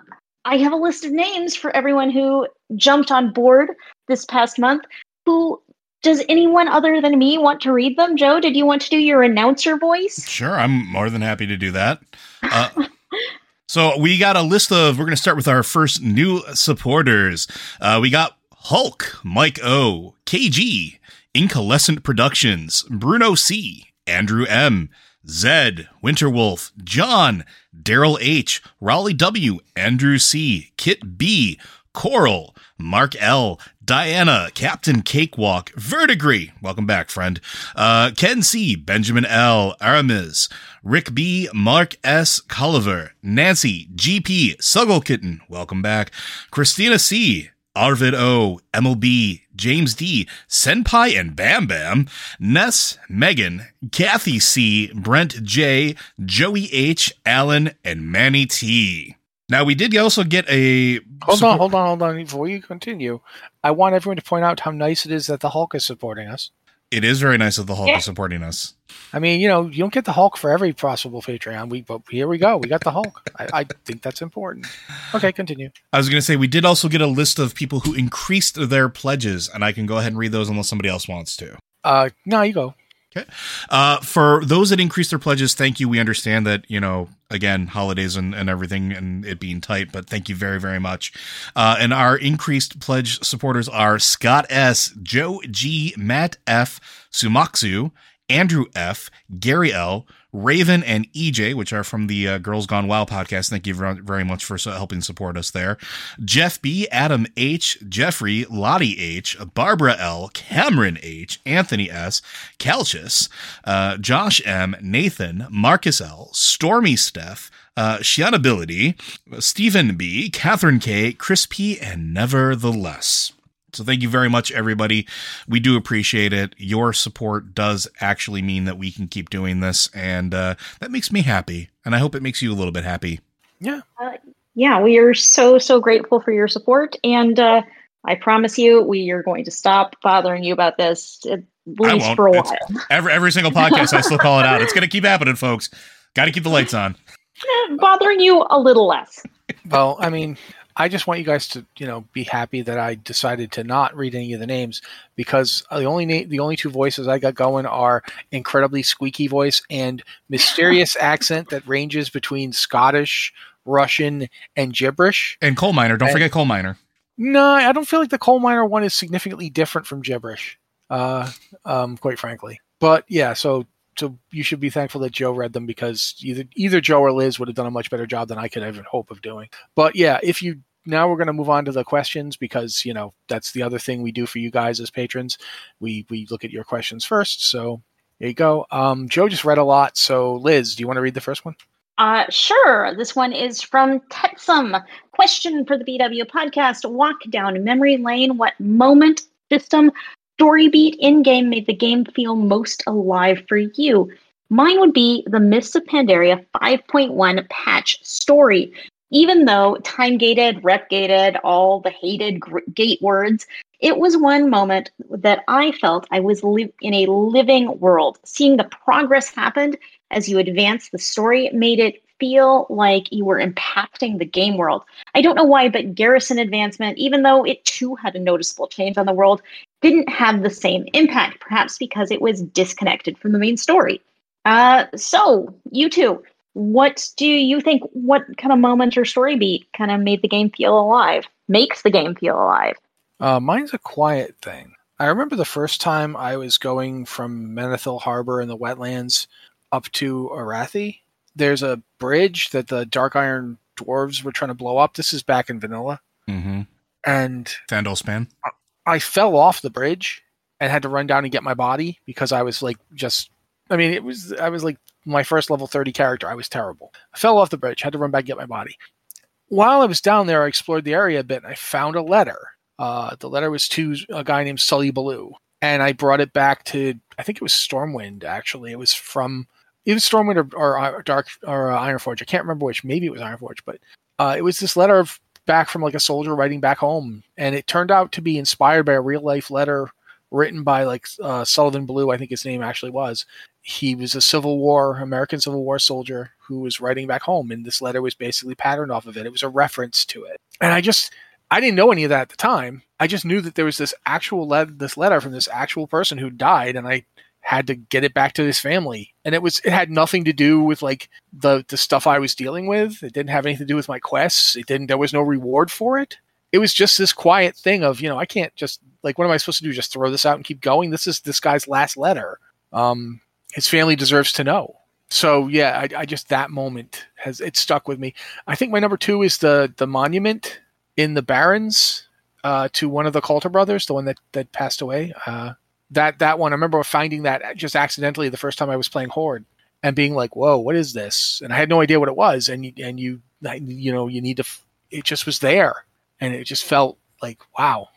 I have a list of names for everyone who jumped on board this past month. Who does anyone other than me want to read them? Joe, did you want to do your announcer voice? Sure, I'm more than happy to do that. Uh, (laughs) so we got a list of. We're going to start with our first new supporters. Uh, we got Hulk, Mike O, KG, Incalescent Productions, Bruno C, Andrew M, Zed, Winterwolf, John, Daryl H, Raleigh W, Andrew C, Kit B, Coral, Mark L, Diana, Captain Cakewalk, Vertigree, welcome back, friend. Uh, Ken C, Benjamin L, Aramis, Rick B, Mark S, Culliver, Nancy, GP, Suggle Kitten, welcome back. Christina C, Arvid O, MLB, James D, Senpai and Bam Bam, Ness, Megan, Kathy C, Brent J, Joey H, Allen, and Manny T. Now we did also get a Hold support- on, hold on, hold on. Before you continue, I want everyone to point out how nice it is that the Hulk is supporting us. It is very nice that the Hulk Yeah. is supporting us. I mean, you know, you don't get the Hulk for every possible Patreon. We, but here we go. We got the Hulk. I, I think that's important. Okay, continue. I was going to say we did also get a list of people who increased their pledges, and I can go ahead and read those unless somebody else wants to. Uh, no, you go. Uh, for those that increased their pledges, thank you. We understand that, you know, again, holidays and, and everything and it being tight, but thank you very, very much. Uh, and our increased pledge supporters are Scott S., Joe G., Matt F., Sumaksu, Andrew F., Gary L., Raven and EJ, which are from the uh, Girls Gone WoW podcast. Thank you very much for so- helping support us there. Jeff B, Adam H, Jeffrey, Lottie H, Barbara L, Cameron H, Anthony S, Calchis, uh, Josh M, Nathan, Marcus L, Stormy Steph, uh, Shianability, Stephen B, Catherine K, Chris P, and Nevertheless. So thank you very much, everybody. We do appreciate it. Your support does actually mean that we can keep doing this, and uh, that makes me happy. And I hope it makes you a little bit happy. Yeah. yeah, we are so so grateful for your support, and uh, I promise you, we are going to stop bothering you about this at least for a It's- while. (laughs) Every every single podcast, I still call it out. It's going to keep happening, folks. Got to keep the lights on. Eh, (laughs) bothering you a little less. Well, I mean, I just want you guys to, you know, be happy that I decided to not read any of the names because the only na- the only two voices I got going are incredibly squeaky voice and mysterious (laughs) accent that ranges between Scottish, Russian, and gibberish. And coal miner, don't And- forget coal miner. No, I don't feel like the coal miner one is significantly different from gibberish. Uh, um, quite frankly. But yeah, so so you should be thankful that Joe read them because either either Joe or Liz would have done a much better job than I could ever hope of doing. But yeah, if you now we're going to move on to the questions because you know that's the other thing we do for you guys as patrons. We we look at your questions first. So there you go. Um, Joe just read a lot. So Liz, do you want to read the first one? Uh, sure. This one is from Tetsum. Question for the BW podcast: Walk down memory lane. What moment, system, story beat in game made the game feel most alive for you? Mine would be the Mists of Pandaria 5.1 patch story. Even though time gated, rep gated, all the hated gate words, it was one moment that I felt I was li- in a living world. Seeing the progress happened as you advance the story made it feel like you were impacting the game world. I don't know why, but Garrison Advancement, even though it too had a noticeable change on the world, didn't have the same impact, perhaps because it was disconnected from the main story. Uh, so, you two, what do you think? What kind of moment or story beat kind of made the game feel alive? Makes the game feel alive? Uh, mine's a quiet thing. I remember the first time I was going from Menethil Harbor in the wetlands up to Arathi. There's a bridge that the Dark Iron dwarves were trying to blow up. This is back in Vanilla. Mm-hmm. And Thandol Span. I fell off the bridge and had to run down and get my body because I was like just I mean it was I was like my first level 30 character. I was terrible. I fell off the bridge, had to run back and get my body. While I was down there, I explored the area a bit and I found a letter. Uh, the letter was to a guy named Sully Balloo. And I brought it back to I think it was Stormwind actually. It was from either Stormwind or, or, Dark or uh, Ironforge. I can't remember which. Maybe it was Ironforge, but uh, it was this letter of back from like a soldier writing back home, and it turned out to be inspired by a real life letter written by like uh, Sullivan Ballou, I think his name actually was. He was a Civil War, American Civil War soldier who was writing back home, and this letter was basically patterned off of it. It was a reference to it, and I just I didn't know any of that at the time. I just knew that there was this actual le- this letter from this actual person who died, and I had to get it back to his family. And it was it had nothing to do with like the the stuff i was dealing with. It didn't have anything to do with my quests. It didn't there was no reward for it. It was just this quiet thing of you know i can't just like what am i supposed to do? Just throw this out and keep going? This is this guy's last letter. Um his family deserves to know so yeah i, I just that moment has it stuck with me i think my number two is the the monument in the barrens uh, to one of the Koiter brothers, the one that that passed away. Uh, that that one, I remember finding that just accidentally the first time I was playing Horde and being like, "Whoa, what is this?" And I had no idea what it was. And you, and you you know you need to. It just was there, and it just felt like, wow,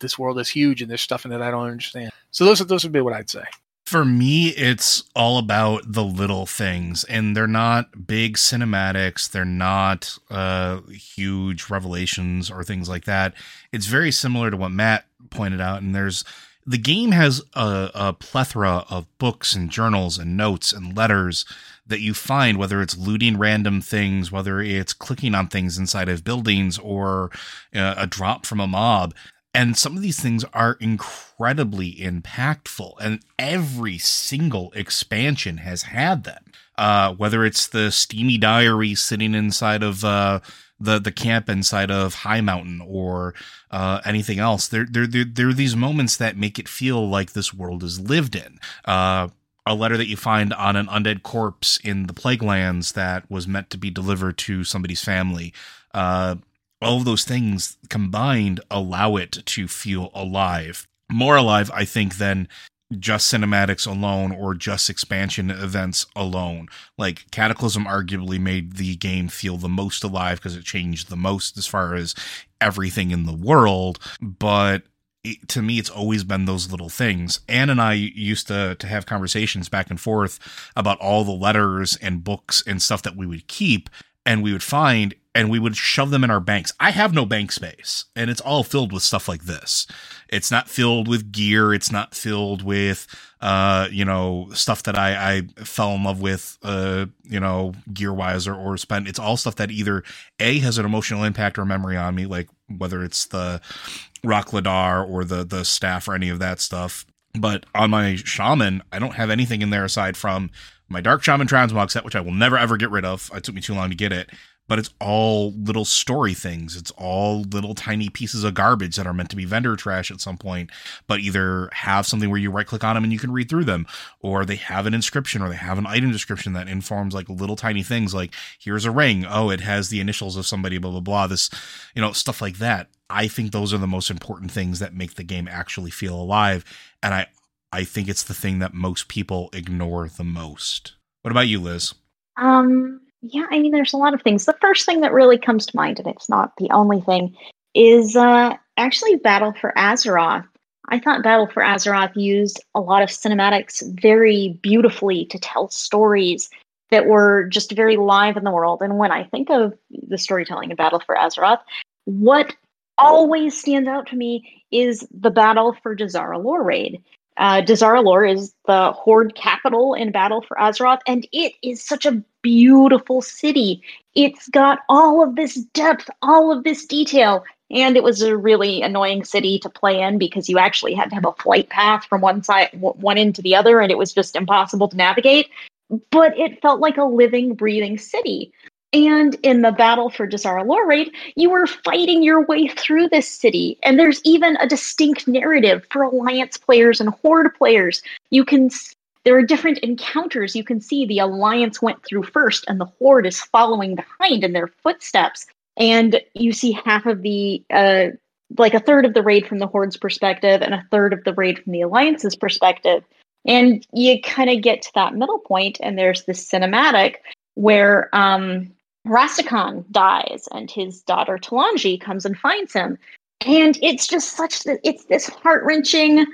this world is huge and there's stuff in it I don't understand. So those are, those would be what I'd say. For me, it's all about the little things, and they're not big cinematics. They're not uh, huge revelations or things like that. It's very similar to what Matt pointed out, and there's the game has a, a, plethora of books and journals and notes and letters that you find, whether it's looting random things, whether it's clicking on things inside of buildings or uh, a drop from a mob. And some of these things are incredibly impactful, and every single expansion has had them. Uh, whether it's the steamy diary sitting inside of uh, the the camp inside of Highmountain or uh, anything else, there, there there are these moments that make it feel like this world is lived in. Uh, a letter that you find on an undead corpse in the Plaguelands that was meant to be delivered to somebody's family. Uh, all of those things combined allow it to feel alive. More alive, I think, than just cinematics alone or just expansion events alone. Like Cataclysm arguably made the game feel the most alive because it changed the most as far as everything in the world, but it, to me it's always been those little things. Anne and I used to to have conversations back and forth about all the letters and books and stuff that we would keep and we would find and we would shove them in our banks. I have no bank space, and it's all filled with stuff like this. It's not filled with gear. It's not filled with, uh, you know, stuff that I, I fell in love with, uh, you know, gear wise or, or spent. It's all stuff that either A has an emotional impact or memory on me, like whether it's the Rhok'delar or the, the staff or any of that stuff. But on my shaman, I don't have anything in there aside from my Dark Shaman Transmog set, which I will never ever get rid of. It took me too long to get it but it's all little story things. It's all little tiny pieces of garbage that are meant to be vendor trash at some point, but either have something where you right click on them and you can read through them, or they have an inscription or they have an item description that informs like little tiny things like here's a ring. Oh, it has the initials of somebody, blah, blah, blah. This, you know, stuff like that. I think those are the most important things that make the game actually feel alive. And I, I think it's the thing that most people ignore the most. What about you, Liz? Um, yeah, I mean, there's a lot of things. The first thing that really comes to mind, and it's not the only thing, is uh, actually Battle for Azeroth. I thought Battle for Azeroth used a lot of cinematics very beautifully to tell stories that were just very live in the world. And when I think of the storytelling in Battle for Azeroth, what always stands out to me is the battle for Dazar'alor raid. Uh, Dazar'alor is the Horde capital in Battle for Azeroth, and it is such a beautiful city. It's got all of this depth, all of this detail, and it was a really annoying city to play in because you actually had to have a flight path from one side, one end to the other, and it was just impossible to navigate. But it felt like a living, breathing city. And in the battle for Dazar'alor raid, you were fighting your way through this city. And there's even a distinct narrative for Alliance players and Horde players. You can there are different encounters. You can see the Alliance went through first, and the Horde is following behind in their footsteps. And you see half of the uh, like a third of the raid from the Horde's perspective and a third of the raid from the Alliance's perspective. And you kind of get to that middle point, and there's this cinematic where um, Rastakhan dies and his daughter Talanji comes and finds him. And it's just such that it's this heart wrenching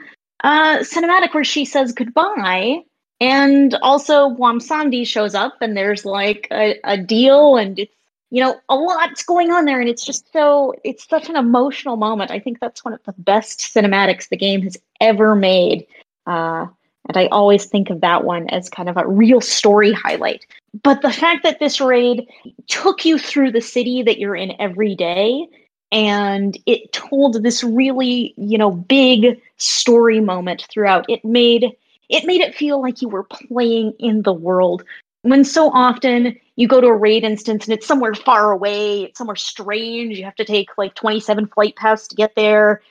uh, cinematic where she says goodbye. And also Bwonsamdi shows up and there's like a, a deal and it's you know a lot's going on there and it's just so it's such an emotional moment. I think that's one of the best cinematics the game has ever made. Uh, and I always think of that one as kind of a real story highlight. But the fact that this raid took you through the city that you're in every day and it told this really, you know, big story moment throughout. It made it made it feel like you were playing in the world. When so often you go to a raid instance and it's somewhere far away, it's somewhere strange, you have to take like 27 flight paths to get there.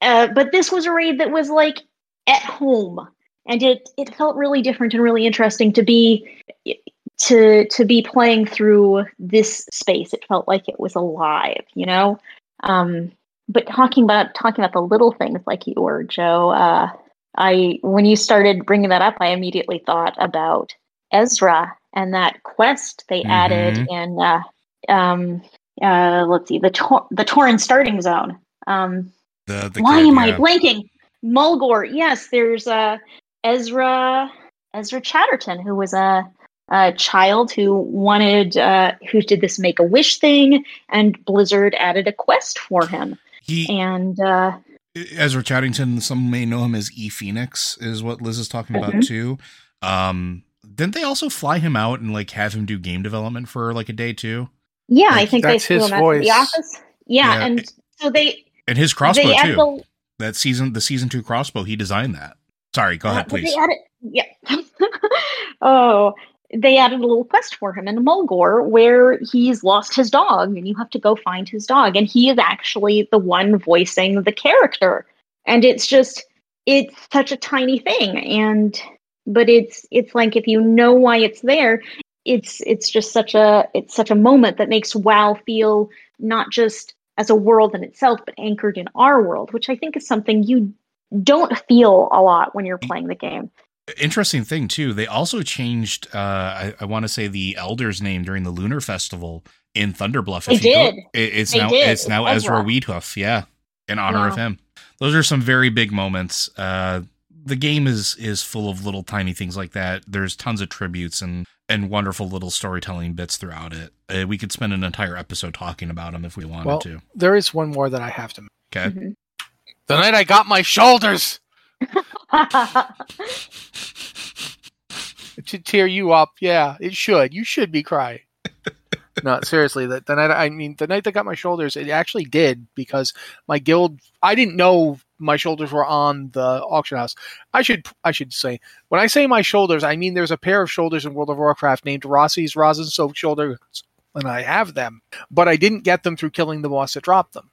Uh, but this was a raid that was like at home and it it felt really different and really interesting to be to to be playing through this space it felt like it was alive you know um but talking about talking about the little things like you were, Joe. Uh, I when you started bringing that up, I immediately thought about Ezra and that quest they Mhm. added in. Uh, um, uh, let's see, the Tor- the Tauren starting zone. Um, The, the why am I blanking? Mulgore. Yes, there's uh, Ezra Ezra Chatterton, who was a, a child who wanted uh, who did this make a wish thing, and Blizzard added a quest for him. He And uh, Ezra Chatterton, some may know him as E Phoenix, is what Liz is talking about Mhm. too. Um, didn't they also fly him out and like have him do game development for like a day too? yeah, I Like, think they that's flew his him out to the office. Yeah, Yeah, and so they And his crossbow too. the that season, the season two crossbow, he designed that. Sorry, go Uh, ahead, please. They added, yeah. (laughs) oh, they added a little quest for him in Mulgore where he's lost his dog, and you have to go find his dog, and he is actually the one voicing the character, and it's just it's such a tiny thing, and but it's it's like if you know why it's there, it's it's just such a it's such a moment that makes WoW feel not just as a world in itself, but anchored in our world, which I think is something you don't feel a lot when you're playing the game. Interesting thing too. They also changed. Uh, I, I want to say the elder's name during the Lunar Festival in Thunderbluff. They If you go- did. it- it's They now did. it's now Ezra Ezra. Wheathoof. Yeah, in honor of him. Those are some very big moments. Uh, the game is is full of little tiny things like that. There's tons of tributes and and wonderful little storytelling bits throughout it. Uh, we could spend an entire episode talking about them if we wanted Well, to. there is one more that I have to. Okay. Mhm. The night I got my shoulders, (laughs) to tear you up. Yeah, it should. You should be crying. no, seriously. The, the night I mean, the night that got my shoulders, it actually did because my guild. I didn't know my shoulders were on the auction house. I should I should say when I say my shoulders, I mean there's a pair of shoulders in World of Warcraft named Rossi's rosin soaked shoulders, and I have them, but I didn't get them through killing the boss that dropped them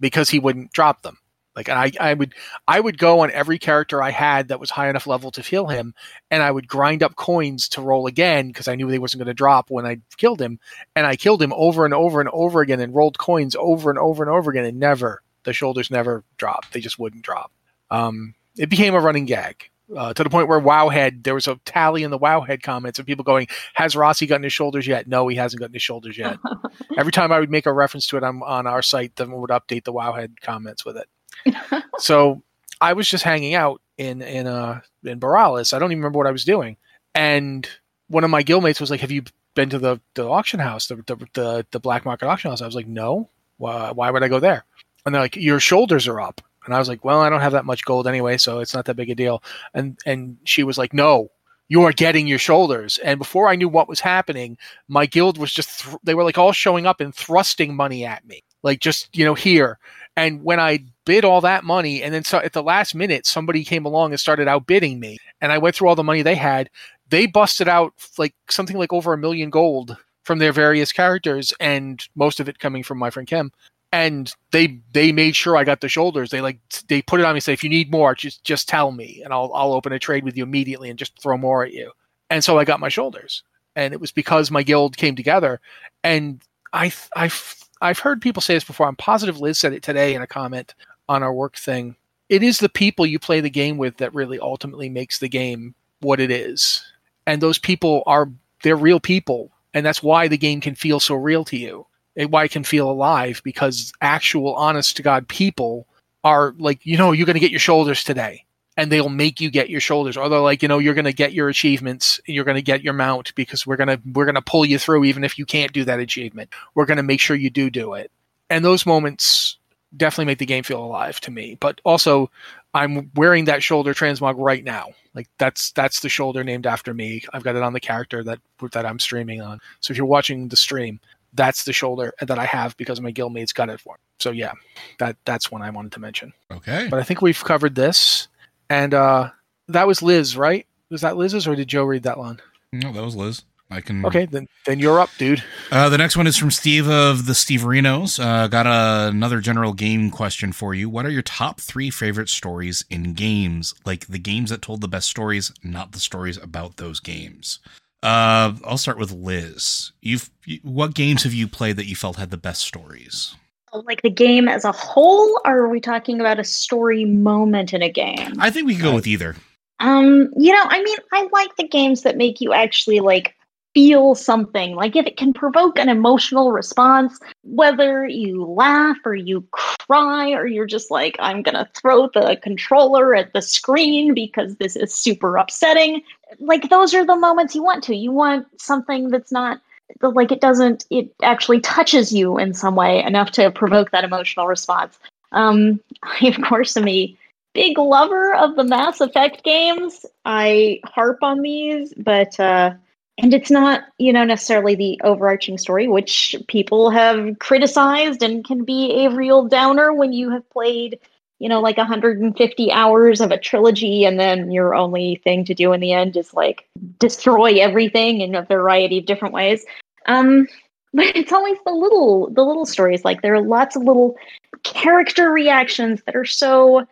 because he wouldn't drop them. Like I, I would, I would go on every character I had that was high enough level to heal him, and I would grind up coins to roll again because I knew they wasn't going to drop when I killed him, and I killed him over and over and over again, and rolled coins over and over and over again, and never the shoulders never dropped. They just wouldn't drop. Um, it became a running gag. Uh, to the point where Wowhead, there was a tally in the Wowhead comments of people going, "Has Rossi gotten his shoulders yet?" No, he hasn't gotten his shoulders yet. (laughs) Every time I would make a reference to it on, on our site, then we would update the Wowhead comments with it. (laughs) so I was just hanging out in in uh in Boralus. I don't even remember what I was doing, and one of my guildmates was like, "Have you been to the, the auction house, the, the the the black market auction house?" I was like, "No. Why, why would I go there?" And they're like, "Your shoulders are up." And I was like, "Well, I don't have that much gold anyway, so it's not that big a deal." And and she was like, "No." You are getting your shoulders. And before I knew what was happening, my guild was just, thr they were like all showing up and thrusting money at me. Like just, you know, here. And when I bid all that money, and then so at the last minute, somebody came along and started outbidding me, and I went through all the money they had. They busted out like something like over a million gold from their various characters, and most of it coming from my friend Kim. And they they made sure I got the shoulders. They like they put it on me. Say if you need more, just just tell me, and I'll I'll open a trade with you immediately and just throw more at you. And so I got my shoulders, and it was because my guild came together. And I I've I've heard people say this before. I'm positive Liz said it today in a comment on our work thing. It is the people you play the game with that really ultimately makes the game what it is. And those people are they're real people. And that's why the game can feel so real to you. And why it can feel alive because actual honest to God people are like, you know, you're gonna get your shoulders today. And they'll make you get your shoulders. Or they're like, you know, you're gonna get your achievements, you're gonna get your mount because we're gonna we're gonna pull you through even if you can't do that achievement. We're gonna make sure you do do it. And those moments definitely make the game feel alive to me. But also, I'm wearing that shoulder transmog right now. Like that's that's the shoulder named after me. I've got it on the character that that I'm streaming on. So if you're watching the stream, that's the shoulder that I have because my guildmates got it for me. So yeah, that that's one I wanted to mention. Okay. But I think we've covered this, and uh, that was Liz, right? Was that Liz's, or did Joe read that one? No, that was Liz. I can. Okay, then then you're up, dude. Uh, the next one is from Steve of the Steverinos. Uh, got a, another general game question for you. What are your top three favorite stories in games? Like the games that told the best stories, not the stories about those games. Uh, I'll start with Liz. You've you, what games have you played that you felt had the best stories? Like the game as a whole, or are we talking about a story moment in a game? I think we can go with either. Um, you know, I mean, I like the games that make you actually like feel something. Like if it can provoke an emotional response, whether you laugh or you cry or you're just like, I'm gonna throw the controller at the screen because this is super upsetting. Like those are the moments you want to. You want something that's not like it doesn't it actually touches you in some way enough to provoke that emotional response. Um, I (laughs) of course am a big lover of the Mass Effect games. I harp on these, but uh and it's not you know necessarily the overarching story which people have criticized and can be a real downer when you have played you know like 150 hours of a trilogy and then your only thing to do in the end is like destroy everything in a variety of different ways um (laughs) but it's always the little the little stories like there are lots of little character reactions that are so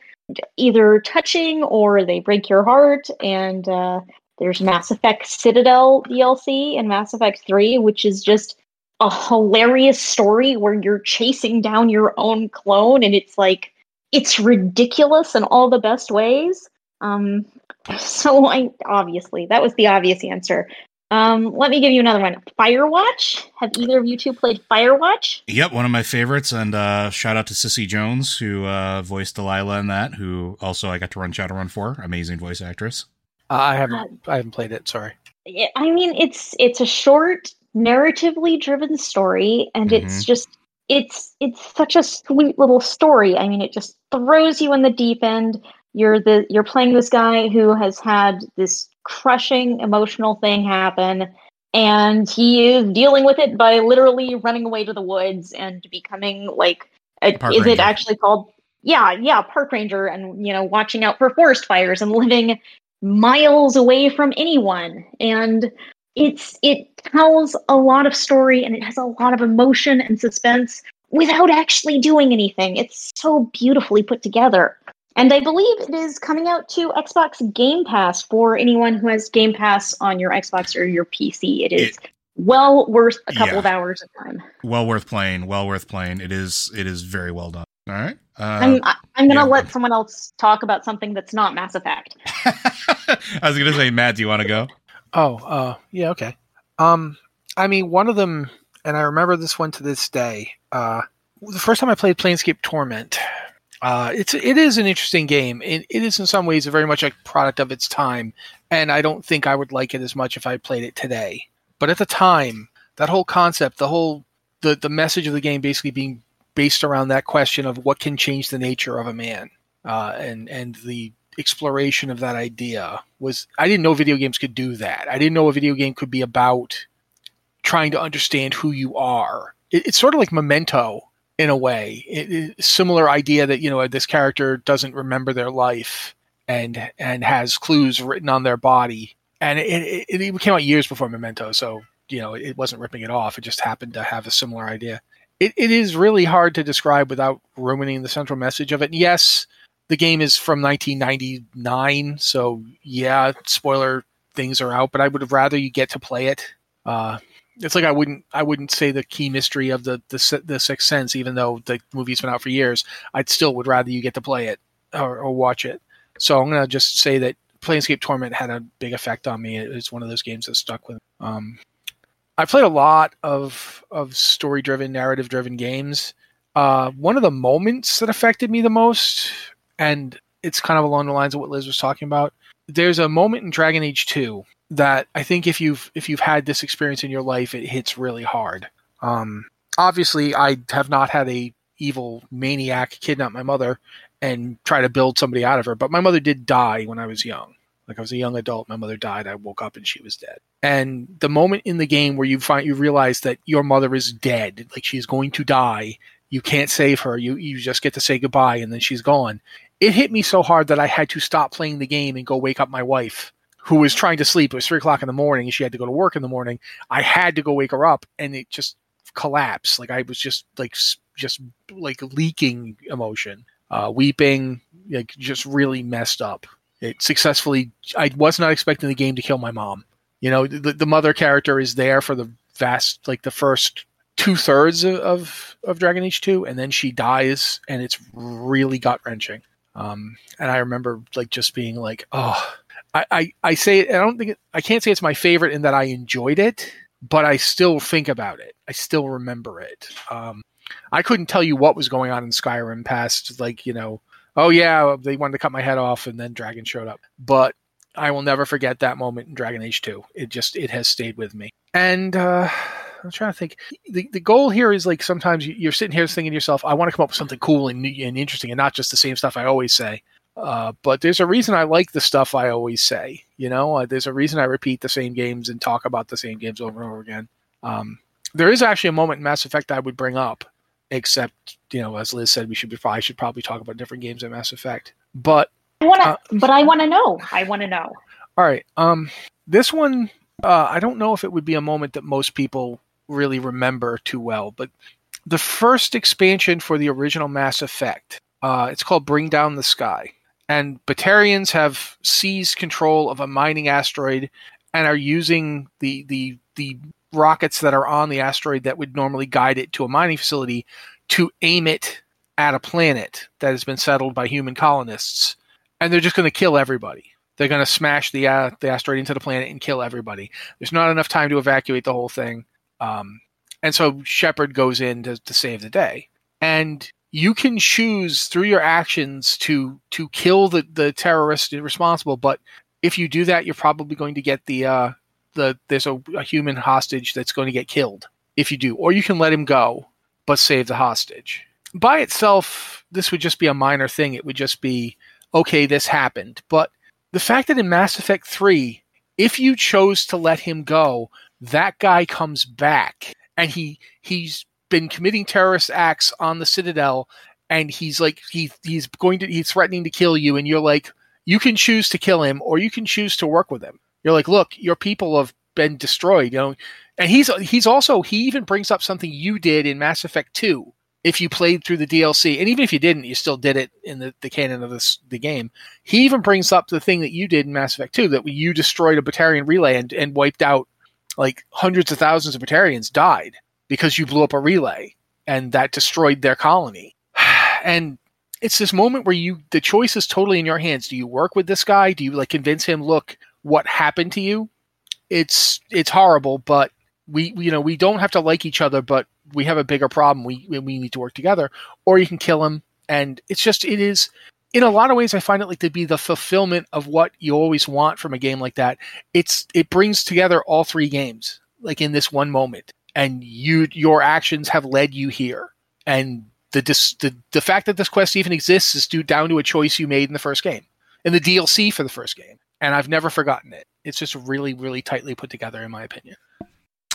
either touching or they break your heart and uh there's Mass Effect Citadel DLC and Mass Effect 3, which is just a hilarious story where you're chasing down your own clone and it's like it's ridiculous in all the best ways. Um, (laughs) so I obviously that was the obvious answer. Um, let me give you another one. Firewatch. Have either of you two played Firewatch? Yep, one of my favorites. And uh, shout out to Cissy Jones, who uh, voiced Delilah in that. Who also I got to run Shadowrun for. Amazing voice actress. Uh, I haven't. I haven't played it. Sorry. I mean, it's it's a short, narratively driven story, and mm-hmm. it's just it's it's such a sweet little story. I mean, it just throws you in the deep end. You're the you're playing this guy who has had this crushing emotional thing happen, and he is dealing with it by literally running away to the woods and becoming like a, is ranger. it actually called yeah yeah park ranger and you know watching out for forest fires and living miles away from anyone. And it's it tells a lot of story and it has a lot of emotion and suspense without actually doing anything. It's so beautifully put together and i believe it is coming out to xbox game pass for anyone who has game pass on your xbox or your pc it is it, well worth a couple yeah. of hours of time well worth playing well worth playing it is it is very well done all right. Uh, I'm I'm gonna yeah. let someone else talk about something that's not Mass Effect. (laughs) I was gonna say, Matt, do you want to go? Oh, uh, yeah, okay. Um, I mean, one of them, and I remember this one to this day. Uh, the first time I played Planescape Torment, uh, it's it is an interesting game. It, it is in some ways very much a product of its time, and I don't think I would like it as much if I played it today. But at the time, that whole concept, the whole the the message of the game basically being based around that question of what can change the nature of a man, uh, and and the exploration of that idea was I didn't know video games could do that. I didn't know a video game could be about trying to understand who you are. It, it's sort of like Memento in a way. It, similar idea that you know this character doesn't remember their life and and has clues written on their body. And it, it, it came out years before Memento, so you know it wasn't ripping it off. It just happened to have a similar idea it, it is really hard to describe without ruining the central message of it. yes, the game is from 1999, so yeah, spoiler things are out, but I would have rather you get to play it. Uh, it's like I wouldn't I wouldn't say the key mystery of the the the Sixth Sense, even though the movie's been out for years. I'd still would rather you get to play it or, or watch it. So I'm gonna just say that Planescape Torment had a big effect on me. It was one of those games that stuck with. Um, I played a lot of of story driven, narrative driven games. Uh, one of the moments that affected me the most, and it's kind of along the lines of what Liz was talking about. There's a moment in Dragon Age 2 that I think if you've if you've had this experience in your life, it hits really hard. Um, obviously, I have not had a evil maniac kidnap my mother and try to build somebody out of her, but my mother did die when I was young. Like I was a young adult, my mother died. I woke up and she was dead. And the moment in the game where you find you realize that your mother is dead, like she's going to die, you can't save her. You you just get to say goodbye and then she's gone. It hit me so hard that I had to stop playing the game and go wake up my wife, who was trying to sleep. It was three o'clock in the morning and she had to go to work in the morning. I had to go wake her up, and it just collapsed. Like I was just like just like leaking emotion, uh, weeping, like just really messed up. It successfully. I was not expecting the game to kill my mom. You know, the, the mother character is there for the vast, like the first two thirds of, of, of Dragon Age two, and then she dies, and it's really gut wrenching. Um, and I remember like just being like, oh, I, I, I say I don't think it, I can't say it's my favorite in that I enjoyed it, but I still think about it. I still remember it. Um, I couldn't tell you what was going on in Skyrim past like you know, oh yeah, they wanted to cut my head off, and then Dragon showed up, but I will never forget that moment in Dragon Age 2. It just it has stayed with me. And uh, I'm trying to think. The, the goal here is like sometimes you're sitting here thinking to yourself, I want to come up with something cool and, and interesting and not just the same stuff I always say. Uh, but there's a reason I like the stuff I always say. You know, uh, there's a reason I repeat the same games and talk about the same games over and over again. Um, there is actually a moment in Mass Effect I would bring up, except you know, as Liz said, we should be I should probably talk about different games in Mass Effect. But I want to, uh, but I want to know. I want to know. All right. Um, this one, uh, I don't know if it would be a moment that most people really remember too well, but the first expansion for the original Mass Effect, uh, it's called Bring Down the Sky. And Batarians have seized control of a mining asteroid and are using the, the, the rockets that are on the asteroid that would normally guide it to a mining facility to aim it at a planet that has been settled by human colonists and they're just going to kill everybody. They're going to smash the uh, the asteroid into the planet and kill everybody. There's not enough time to evacuate the whole thing, um, and so Shepard goes in to, to save the day. And you can choose through your actions to to kill the the terrorist responsible, but if you do that, you're probably going to get the uh, the there's a, a human hostage that's going to get killed if you do, or you can let him go but save the hostage. By itself, this would just be a minor thing. It would just be okay, this happened. But the fact that in Mass Effect 3, if you chose to let him go, that guy comes back and he he's been committing terrorist acts on the Citadel and he's like he he's going to he's threatening to kill you and you're like you can choose to kill him or you can choose to work with him. You're like, "Look, your people have been destroyed," you know. And he's he's also he even brings up something you did in Mass Effect 2 if you played through the DLC, and even if you didn't, you still did it in the, the canon of this the game. He even brings up the thing that you did in Mass Effect 2, that you destroyed a Batarian relay and, and wiped out like hundreds of thousands of Batarians died because you blew up a relay and that destroyed their colony. (sighs) and it's this moment where you the choice is totally in your hands. Do you work with this guy? Do you like convince him, look, what happened to you? It's it's horrible, but we you know we don't have to like each other, but we have a bigger problem. We we need to work together, or you can kill him. And it's just it is in a lot of ways I find it like to be the fulfillment of what you always want from a game like that. It's it brings together all three games like in this one moment, and you your actions have led you here, and the the the fact that this quest even exists is due down to a choice you made in the first game, in the DLC for the first game, and I've never forgotten it. It's just really really tightly put together in my opinion.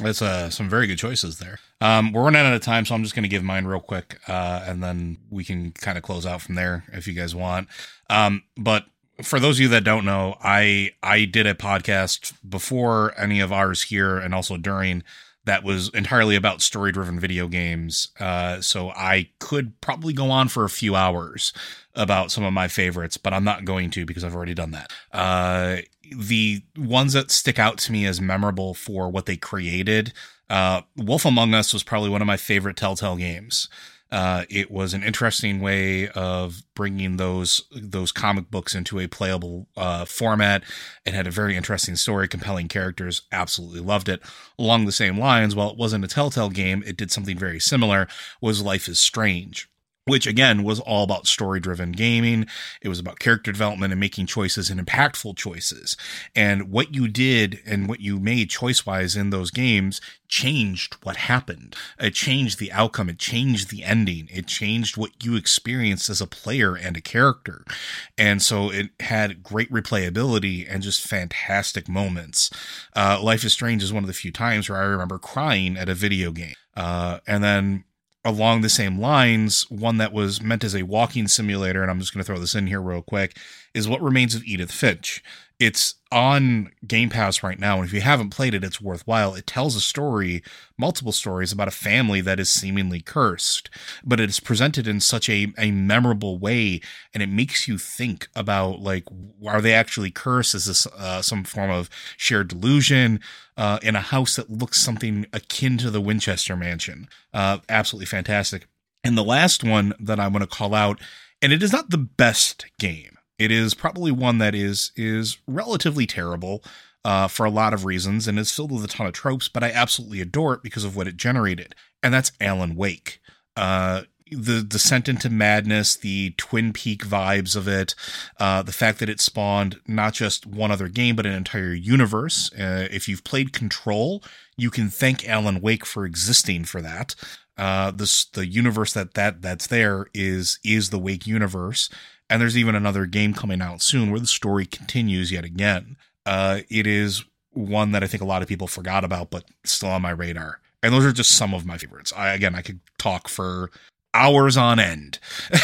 That's uh, some very good choices there. Um, we're running out of time, so I'm just going to give mine real quick, uh, and then we can kind of close out from there if you guys want. Um, but for those of you that don't know, I I did a podcast before any of ours here, and also during that was entirely about story driven video games. Uh, so I could probably go on for a few hours about some of my favorites, but I'm not going to because I've already done that. Uh, the ones that stick out to me as memorable for what they created, uh, Wolf Among Us was probably one of my favorite Telltale games. Uh, it was an interesting way of bringing those those comic books into a playable uh, format. It had a very interesting story, compelling characters. Absolutely loved it. Along the same lines, while it wasn't a Telltale game, it did something very similar. Was Life is Strange which again was all about story driven gaming. It was about character development and making choices and impactful choices. And what you did and what you made choice wise in those games changed what happened. It changed the outcome. It changed the ending. It changed what you experienced as a player and a character. And so it had great replayability and just fantastic moments. Uh, Life is Strange is one of the few times where I remember crying at a video game. Uh, and then along the same lines, one that was meant as a walking simulator, and I'm just going to throw this in here real quick, is What Remains of Edith Finch. It's on Game Pass right now, and if you haven't played it, it's worthwhile. It tells a story, multiple stories about a family that is seemingly cursed, but it is presented in such a, a memorable way, and it makes you think about like, are they actually cursed? Is this uh, some form of shared delusion uh, in a house that looks something akin to the Winchester Mansion? Uh, absolutely fantastic. And the last one that I want to call out, and it is not the best game it is probably one that is is relatively terrible uh, for a lot of reasons and is filled with a ton of tropes, but I absolutely adore it because of what it generated, and that's Alan Wake. Uh, the descent into madness, the Twin Peak vibes of it, uh, the fact that it spawned not just one other game but an entire universe. Uh, if you've played Control, you can thank Alan Wake for existing for that. Uh, this the universe that that that's there is is the Wake universe, and there's even another game coming out soon where the story continues yet again. Uh, it is one that I think a lot of people forgot about, but still on my radar. And those are just some of my favorites. I, again, I could talk for hours on end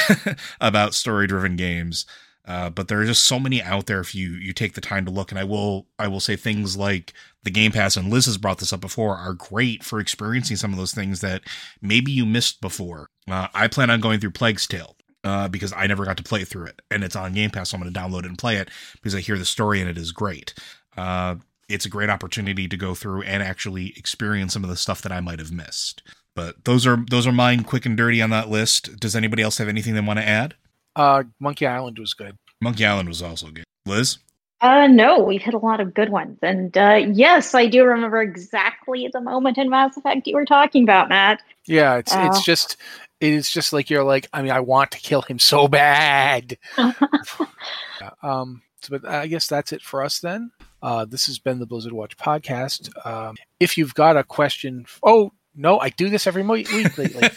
(laughs) about story driven games. Uh, but there are just so many out there if you you take the time to look. And I will I will say things like the Game Pass and Liz has brought this up before are great for experiencing some of those things that maybe you missed before. Uh, I plan on going through Plague's Tale uh, because I never got to play through it, and it's on Game Pass. So I'm going to download it and play it because I hear the story and it is great. Uh, it's a great opportunity to go through and actually experience some of the stuff that I might have missed. But those are those are mine, quick and dirty on that list. Does anybody else have anything they want to add? Uh, Monkey Island was good. Monkey Island was also good. Liz. Uh, no, we've hit a lot of good ones, and uh, yes, I do remember exactly the moment in Mass Effect you were talking about, Matt. Yeah, it's uh, it's just it's just like you're like, I mean, I want to kill him so bad. (laughs) um, but I guess that's it for us then. Uh, this has been the Blizzard Watch podcast. Um, if you've got a question, oh no, I do this every week (laughs) lately.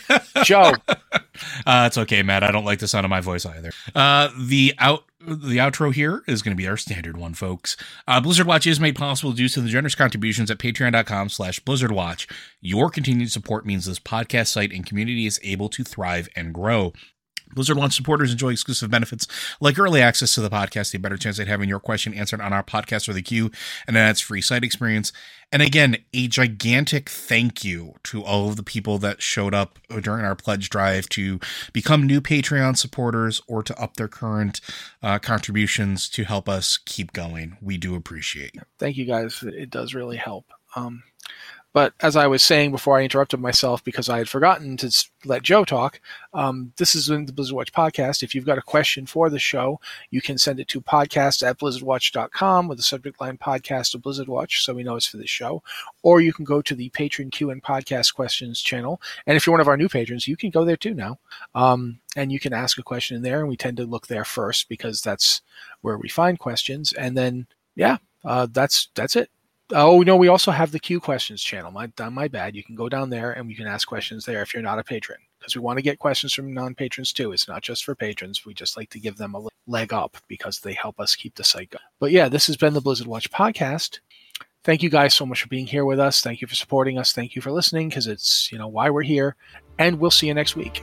Joe, uh, it's okay, Matt. I don't like the sound of my voice either. Uh, the out the outro here is going to be our standard one, folks. Uh, Blizzard Watch is made possible due to the generous contributions at patreon.com slash blizzardwatch. Your continued support means this podcast site and community is able to thrive and grow. Blizzard Launch supporters enjoy exclusive benefits like early access to the podcast, a better chance at having your question answered on our podcast or the queue, and an ads free site experience. And again, a gigantic thank you to all of the people that showed up during our pledge drive to become new Patreon supporters or to up their current uh, contributions to help us keep going. We do appreciate. Thank you guys. It does really help. Um, but as I was saying before I interrupted myself because I had forgotten to let Joe talk, um, this is in the Blizzard Watch podcast. If you've got a question for the show, you can send it to podcast at blizzardwatch.com with the subject line podcast of Blizzard Watch so we know it's for the show. Or you can go to the patron Q and podcast questions channel. And if you're one of our new patrons, you can go there too now. Um, and you can ask a question in there. And we tend to look there first because that's where we find questions. And then, yeah, uh, that's that's it. Oh no, we also have the Q questions channel. My uh, my bad. You can go down there and you can ask questions there if you're not a patron because we want to get questions from non-patrons too. It's not just for patrons. We just like to give them a leg up because they help us keep the site going. But yeah, this has been the Blizzard Watch podcast. Thank you guys so much for being here with us. Thank you for supporting us. Thank you for listening because it's you know why we're here. And we'll see you next week.